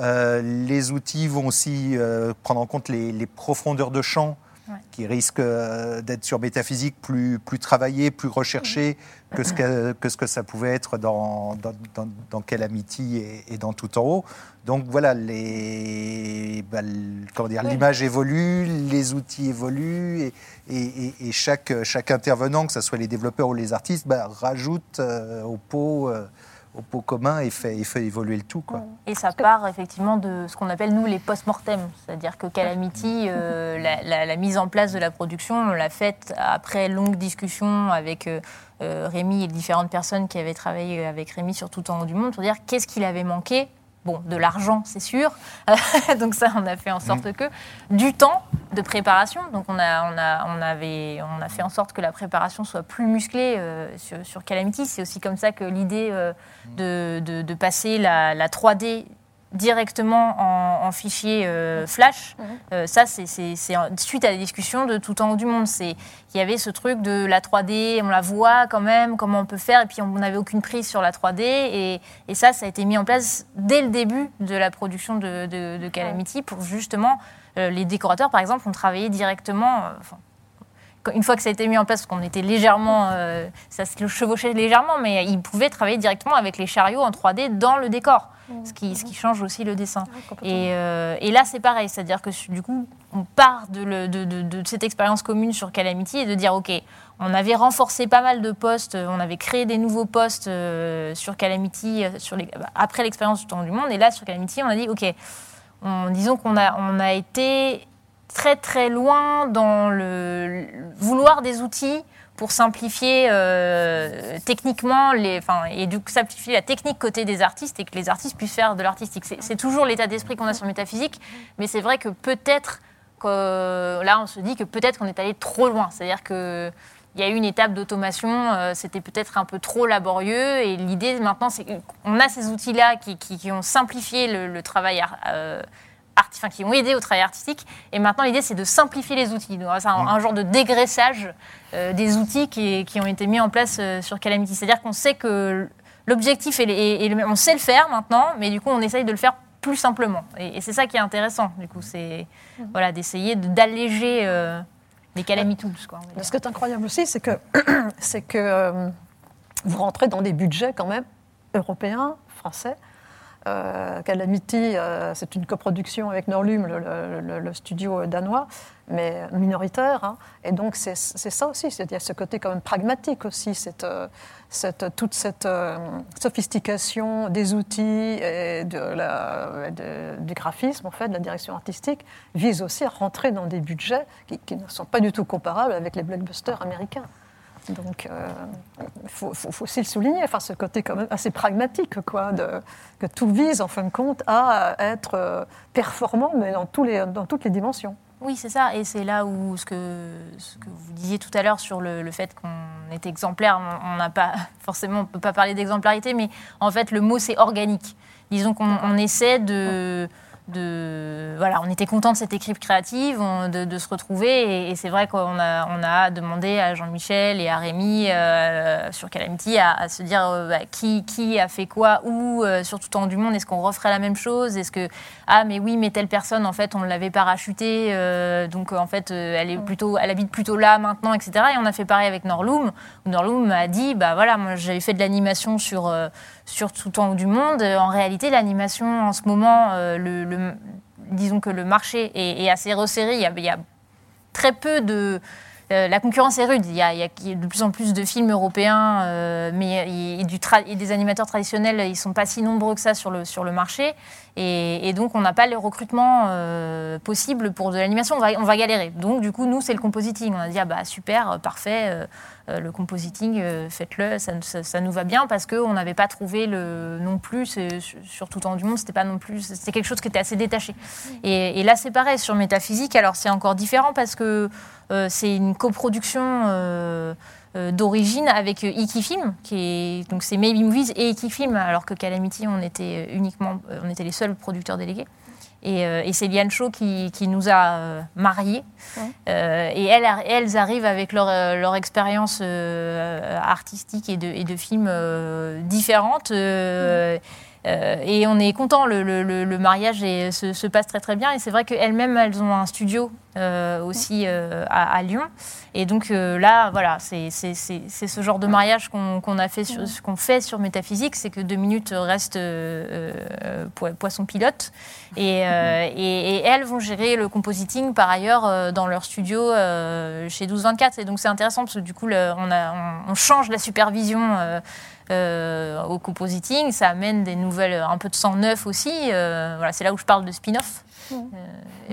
[SPEAKER 12] Les outils vont aussi prendre en compte les profondeurs de champ
[SPEAKER 11] Ouais.
[SPEAKER 12] qui risquent euh, d'être sur métaphysique plus, plus travaillées, plus recherchées que, ce que, que ce que ça pouvait être dans, dans, dans, dans Calamity et, et dans Tout en haut. Donc voilà, les, bah, comment dire,
[SPEAKER 1] Oui.
[SPEAKER 12] l'image évolue, les outils évoluent et, et- et- et chaque, chaque intervenant, que ce soit les développeurs ou les artistes, bah, rajoute euh, au pot. euh, au pot commun et fait, et fait évoluer le tout. Quoi.
[SPEAKER 11] Et ça part effectivement de ce qu'on appelle nous les post-mortem, c'est-à-dire que Calamity, euh, la, la- la mise en place de la production, on l'a faite après longue discussion avec euh, euh, Rémi et différentes personnes qui avaient travaillé avec Rémi sur tout en haut du monde pour dire qu'est-ce qu'il avait manqué. Bon, de l'argent, c'est sûr. *laughs* donc ça, on a fait en sorte que du temps de préparation. Donc on a, on a, on avait, on a fait en sorte que la préparation soit plus musclée euh, sur, sur Calamity. C'est aussi comme ça que l'idée euh, de, de- de passer la, la 3D directement en, en fichier euh, flash, euh, ça c'est- suite à des discussions de tout en haut du monde. C'est il y avait ce truc de la 3D, on la voit quand même, comment on peut faire, et puis on n'avait aucune prise sur la 3D, et, et ça, ça a été mis en place dès le début de la production de, de- de Calamity pour justement euh, les décorateurs, par exemple, ont travaillé directement. une fois que ça a été mis en place, parce qu'on était légèrement, euh, ça se chevauchait légèrement, mais ils pouvaient travailler directement avec les chariots en 3D dans le décor, ce qui, ce qui change aussi le dessin. Et, euh, et là, c'est pareil, c'est-à-dire que du coup, on part de, le- de- de- de cette expérience commune sur Calamity et de dire, OK, on avait renforcé pas mal de postes, on avait créé des nouveaux postes euh, sur Calamity euh, sur les- après l'expérience du temps du monde, et là, sur Calamity, on a dit, OK, on- disons qu'on a, on a été très très loin dans le, le vouloir des outils pour simplifier euh, techniquement les, et du simplifier la technique côté des artistes et que les artistes puissent faire de l'artistique. C'est toujours l'état d'esprit qu'on a sur métaphysique, mais c'est vrai que peut-être là on se dit que peut-être qu'on est allé trop loin. C'est-à-dire que il y a eu une étape d'automation, euh, c'était peut-être un peu trop laborieux. Et l'idée maintenant, c'est qu'on a ces outils-là qui, qui- ont simplifié le, travail euh, enfin, qui ont aidé au travail artistique. Et maintenant, l'idée, c'est de simplifier les outils. Donc, C'est un, un genre de dégraissage euh, des outils qui, qui ont été mis en place euh, sur Calamity. C'est-à-dire qu'on sait que l'objectif, est, est- est le même. on sait le faire maintenant, mais du coup, on essaye de le faire plus simplement. Et, et c'est ça qui est intéressant, du coup, c'est voilà, d'essayer de- d'alléger euh, les. Quoi, on va dire.
[SPEAKER 1] Ce qui est incroyable aussi, c'est que, *clears throat* c'est que euh, vous rentrez dans des budgets quand même européens, français. Euh, Calamity, euh, c'est une coproduction avec Norlum, le, studio danois, mais minoritaire. hein. Et donc c'est ça aussi, il y a ce côté quand même pragmatique aussi, cette, euh, toute cette euh, sophistication des outils et du graphisme, en fait, de la direction artistique, vise aussi à rentrer dans des budgets qui ne sont pas du tout comparables avec les blockbusters américains. Donc, euh, il faut, faut- faut aussi le souligner, enfin, ce côté quand même assez pragmatique, quoi, de, que tout vise, en fin de compte, à être euh, performant, mais dans, tous les, dans toutes les dimensions.
[SPEAKER 11] Oui, c'est ça. Et c'est là où ce que, ce que vous disiez tout à l'heure sur le, le fait qu'on est exemplaire, on n'a pas forcément, on ne peut pas parler d'exemplarité, mais en fait, le mot, c'est organique. Disons qu'on on essaie de, de. Voilà, on était content de cette équipe créative, on- de, de se retrouver. Et, et c'est vrai qu'on a, on a demandé à Jean-Michel et à Rémi euh, sur Calamity à, à se dire euh, bah, qui, qui a fait quoi, où, euh, sur tout le temps du monde. Est-ce qu'on referait la même chose Est-ce que. Ah, mais oui, mais telle personne, en fait, on l'avait parachutée. donc, en fait, elle, est plutôt, elle habite plutôt là maintenant, etc. Et on a fait pareil avec Norloom. Norloom a dit bah voilà, moi, j'avais fait de l'animation sur. sur tout le temps du monde. En réalité, l'animation, en ce moment, le, disons que le marché est, assez resserré. Il y a, très peu de... euh, la concurrence est rude. Il y, a, de plus en plus de films européens, euh, mais et, des animateurs traditionnels, ils sont pas si nombreux que ça sur le, sur le marché. Et, donc, on n'a pas le recrutement euh, possible pour de l'animation. On va, on va galérer. Donc, du coup, nous, c'est le compositing. On a dit, ah bah super, parfait, le compositing, euh, faites-le, ça, ça- ça nous va bien parce qu'on n'avait pas trouvé le, non plus, sur, tout temps du monde, c'était pas non plus, c'était quelque chose qui était assez détaché. Et, et là, c'est pareil, sur Métaphysique, alors c'est encore différent parce que euh, c'est une coproduction. euh, euh, d'origine avec euh, Iki Film, qui est donc c'est Maybe Movies et Iki Film, alors que Calamity on était euh, uniquement, euh, on était les seuls producteurs délégués. Et, euh, et c'est Liane Shaw qui, qui nous a euh, mariés. Euh, et elles, elles arrivent avec leur, leur expérience artistique et de, et de films différentes. Et on est content, le, le- le- le mariage est- se, se passe très très bien. Et c'est vrai qu'elles-mêmes, elles ont un studio euh, aussi euh, à, à Lyon. Et donc euh, là, voilà, c'est ce genre de mariage qu'on a fait, sur, qu'on fait sur Métaphysique, c'est que deux minutes reste euh, euh, po- poisson pilote. Et, euh, et- et elles vont gérer le compositing par ailleurs euh, dans leur studio euh, chez 1224. Et donc c'est intéressant parce que du coup, le- on, a- on- on change la supervision. Euh, euh, au compositing, ça amène des nouvelles, un peu de sang neuf aussi. euh, voilà, c'est là où je parle de spin-off. Euh,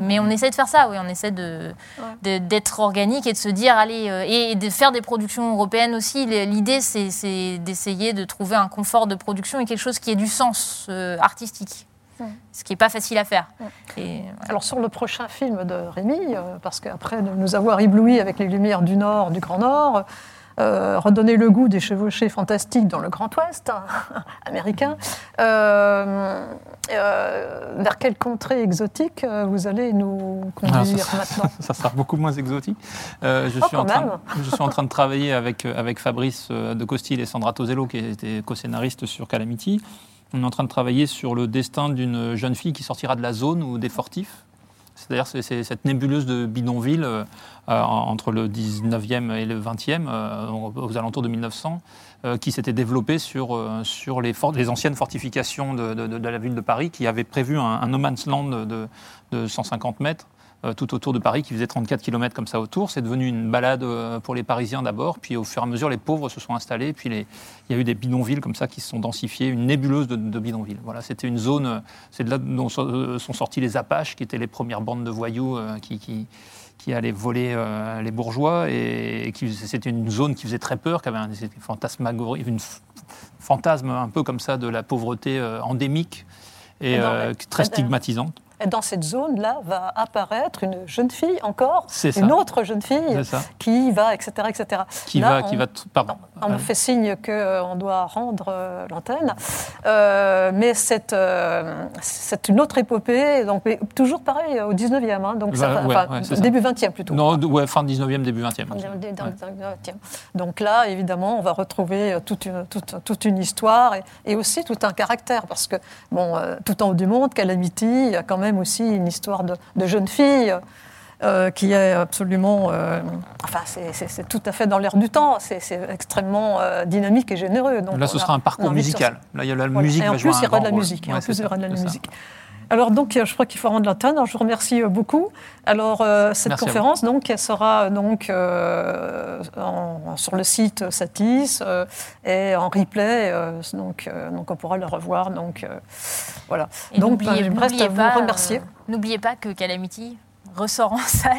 [SPEAKER 11] mais on essaie de faire ça, oui, on essaie de- d'être organique et de se dire, allez, euh, et de faire des productions européennes aussi. L'idée, c'est d'essayer de trouver un confort de production et quelque chose qui ait du sens euh, artistique, ce qui n'est pas facile à faire. Et, voilà.
[SPEAKER 1] Alors sur le prochain film de Rémi, euh, parce qu'après nous avoir éblouis avec les lumières du Nord, du Grand Nord, euh, redonner le goût des chevauchés fantastiques dans le Grand Ouest hein, *laughs* américain, euh, euh, vers quelle contrée exotique vous allez nous
[SPEAKER 2] Alors,
[SPEAKER 1] conduire
[SPEAKER 2] ça,
[SPEAKER 1] maintenant *laughs*
[SPEAKER 2] ça sera beaucoup moins exotique. Je,
[SPEAKER 1] Oh,
[SPEAKER 2] suis en train, je suis en train de travailler avec, avec Fabrice de Costil et Sandra Tosello, qui étaient co-scénaristes sur Calamity. On est en train de travailler sur le destin d'une jeune fille qui sortira de la zone ou des fortifs. C'est-à-dire c'est c'est cette nébuleuse de bidonville entre le 19e et le 20e, euh, aux alentours de 1900, euh, qui s'était développée sur, euh, sur les, anciennes fortifications de, la ville de Paris, qui avait prévu un, no man's land de, de 150 mètres euh, tout autour de Paris, qui faisait 34 km comme ça autour. C'est devenu une balade euh, pour les Parisiens d'abord, puis au fur et à mesure, les pauvres se sont installés, puis il y a eu des bidonvilles comme ça qui se sont densifiés, une nébuleuse de, de bidonvilles. Voilà, c'était une zone, euh, c'est de là dont so- euh, sont sortis les Apaches, qui étaient les premières bandes de voyous euh, qui, qui, qui allaient voler euh, les bourgeois, et, qui- c'était une zone qui faisait très peur, qui avait un fantasmagorie, une fantasme un peu comme ça de la pauvreté euh, endémique et
[SPEAKER 1] Et dans
[SPEAKER 2] euh, très
[SPEAKER 1] et
[SPEAKER 2] stigmatisante.
[SPEAKER 1] Et dans cette zone-là va apparaître une jeune fille encore, une autre jeune fille qui va, etc. etc.
[SPEAKER 2] Qui
[SPEAKER 1] Là,
[SPEAKER 2] va,
[SPEAKER 1] on-
[SPEAKER 2] qui va, t- pardon.
[SPEAKER 1] On me
[SPEAKER 2] Euh,
[SPEAKER 1] fait signe qu'on doit rendre euh, l'antenne. Euh, mais c'est euh, c'est une autre épopée, donc, mais toujours pareil, au 19e. hein, donc ça
[SPEAKER 2] Bah,
[SPEAKER 1] va-
[SPEAKER 2] ouais,
[SPEAKER 1] enfin,
[SPEAKER 2] ouais, c'est ça.
[SPEAKER 1] début 20e plutôt.
[SPEAKER 2] Non, ouais, fin 19e, début 20e.
[SPEAKER 1] Dans le- dans le 20e. Donc là, évidemment, on va retrouver euh, toute une, toute, toute une histoire et, et aussi tout un caractère, parce que, bon, euh, tout en haut du monde, Calamity, il y a quand même aussi une histoire de, de jeune fille euh, qui est absolument... euh, enfin, c'est- tout à fait dans l'air du temps, c'est extrêmement euh, dynamique et généreux. Donc
[SPEAKER 2] Là, ce sera un parcours
[SPEAKER 1] de
[SPEAKER 2] musical. Là, il y a la
[SPEAKER 1] Voilà.
[SPEAKER 2] musique
[SPEAKER 1] Et en plus, il y aura de la musique. en plus, il y aura de la musique. Alors donc, je crois qu'il faut rendre l'antenne. Alors, Je vous remercie beaucoup. Alors euh, cette
[SPEAKER 2] Merci
[SPEAKER 1] conférence, donc, elle sera donc euh, en- sur le site Satis euh, et en replay. euh, donc, euh, donc, on pourra le revoir. Donc, euh, voilà.
[SPEAKER 11] Et
[SPEAKER 1] donc,
[SPEAKER 11] n'oubliez-
[SPEAKER 1] ben, il me reste à vous
[SPEAKER 11] pas,
[SPEAKER 1] remercier.
[SPEAKER 11] euh, N'oubliez pas que Calamity ressort en salle.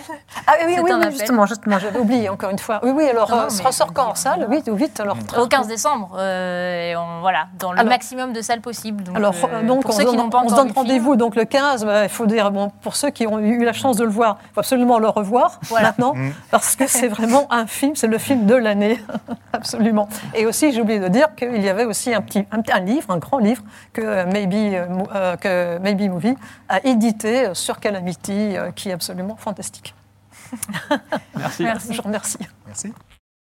[SPEAKER 1] Ah oui, oui, oui, justement, justement, j'avais oublié encore une fois. Oui, oui, alors,
[SPEAKER 11] Non,
[SPEAKER 1] euh, ressort quand en salle? Oui, vite, alors.
[SPEAKER 11] Au 15 décembre, euh, et on- voilà, dans le
[SPEAKER 1] Alors-
[SPEAKER 11] maximum de salles possibles. Donc,
[SPEAKER 1] Alors,
[SPEAKER 11] euh,
[SPEAKER 1] donc,
[SPEAKER 11] pour
[SPEAKER 1] on,
[SPEAKER 11] ceux qui
[SPEAKER 1] donne-
[SPEAKER 11] n'ont pas
[SPEAKER 1] on se
[SPEAKER 11] encore
[SPEAKER 1] donne rendez-vous donc le 15. bah, Il faut dire, bon, pour ceux qui ont eu la chance de le voir, il faut absolument le revoir
[SPEAKER 11] Voilà.
[SPEAKER 1] maintenant,
[SPEAKER 12] Mm.
[SPEAKER 1] parce que c'est vraiment un film, c'est le film de l'année, *laughs* absolument. Et aussi, j'ai oublié de dire qu'il y avait aussi un, petit, un, un livre, un grand livre, que euh, Maybe, euh, euh, que Maybe Movie a édité sur Calamity, euh, qui est absolument fantastique.
[SPEAKER 2] Merci. *laughs*
[SPEAKER 11] Merci.
[SPEAKER 1] Je vous remercie.
[SPEAKER 12] Merci.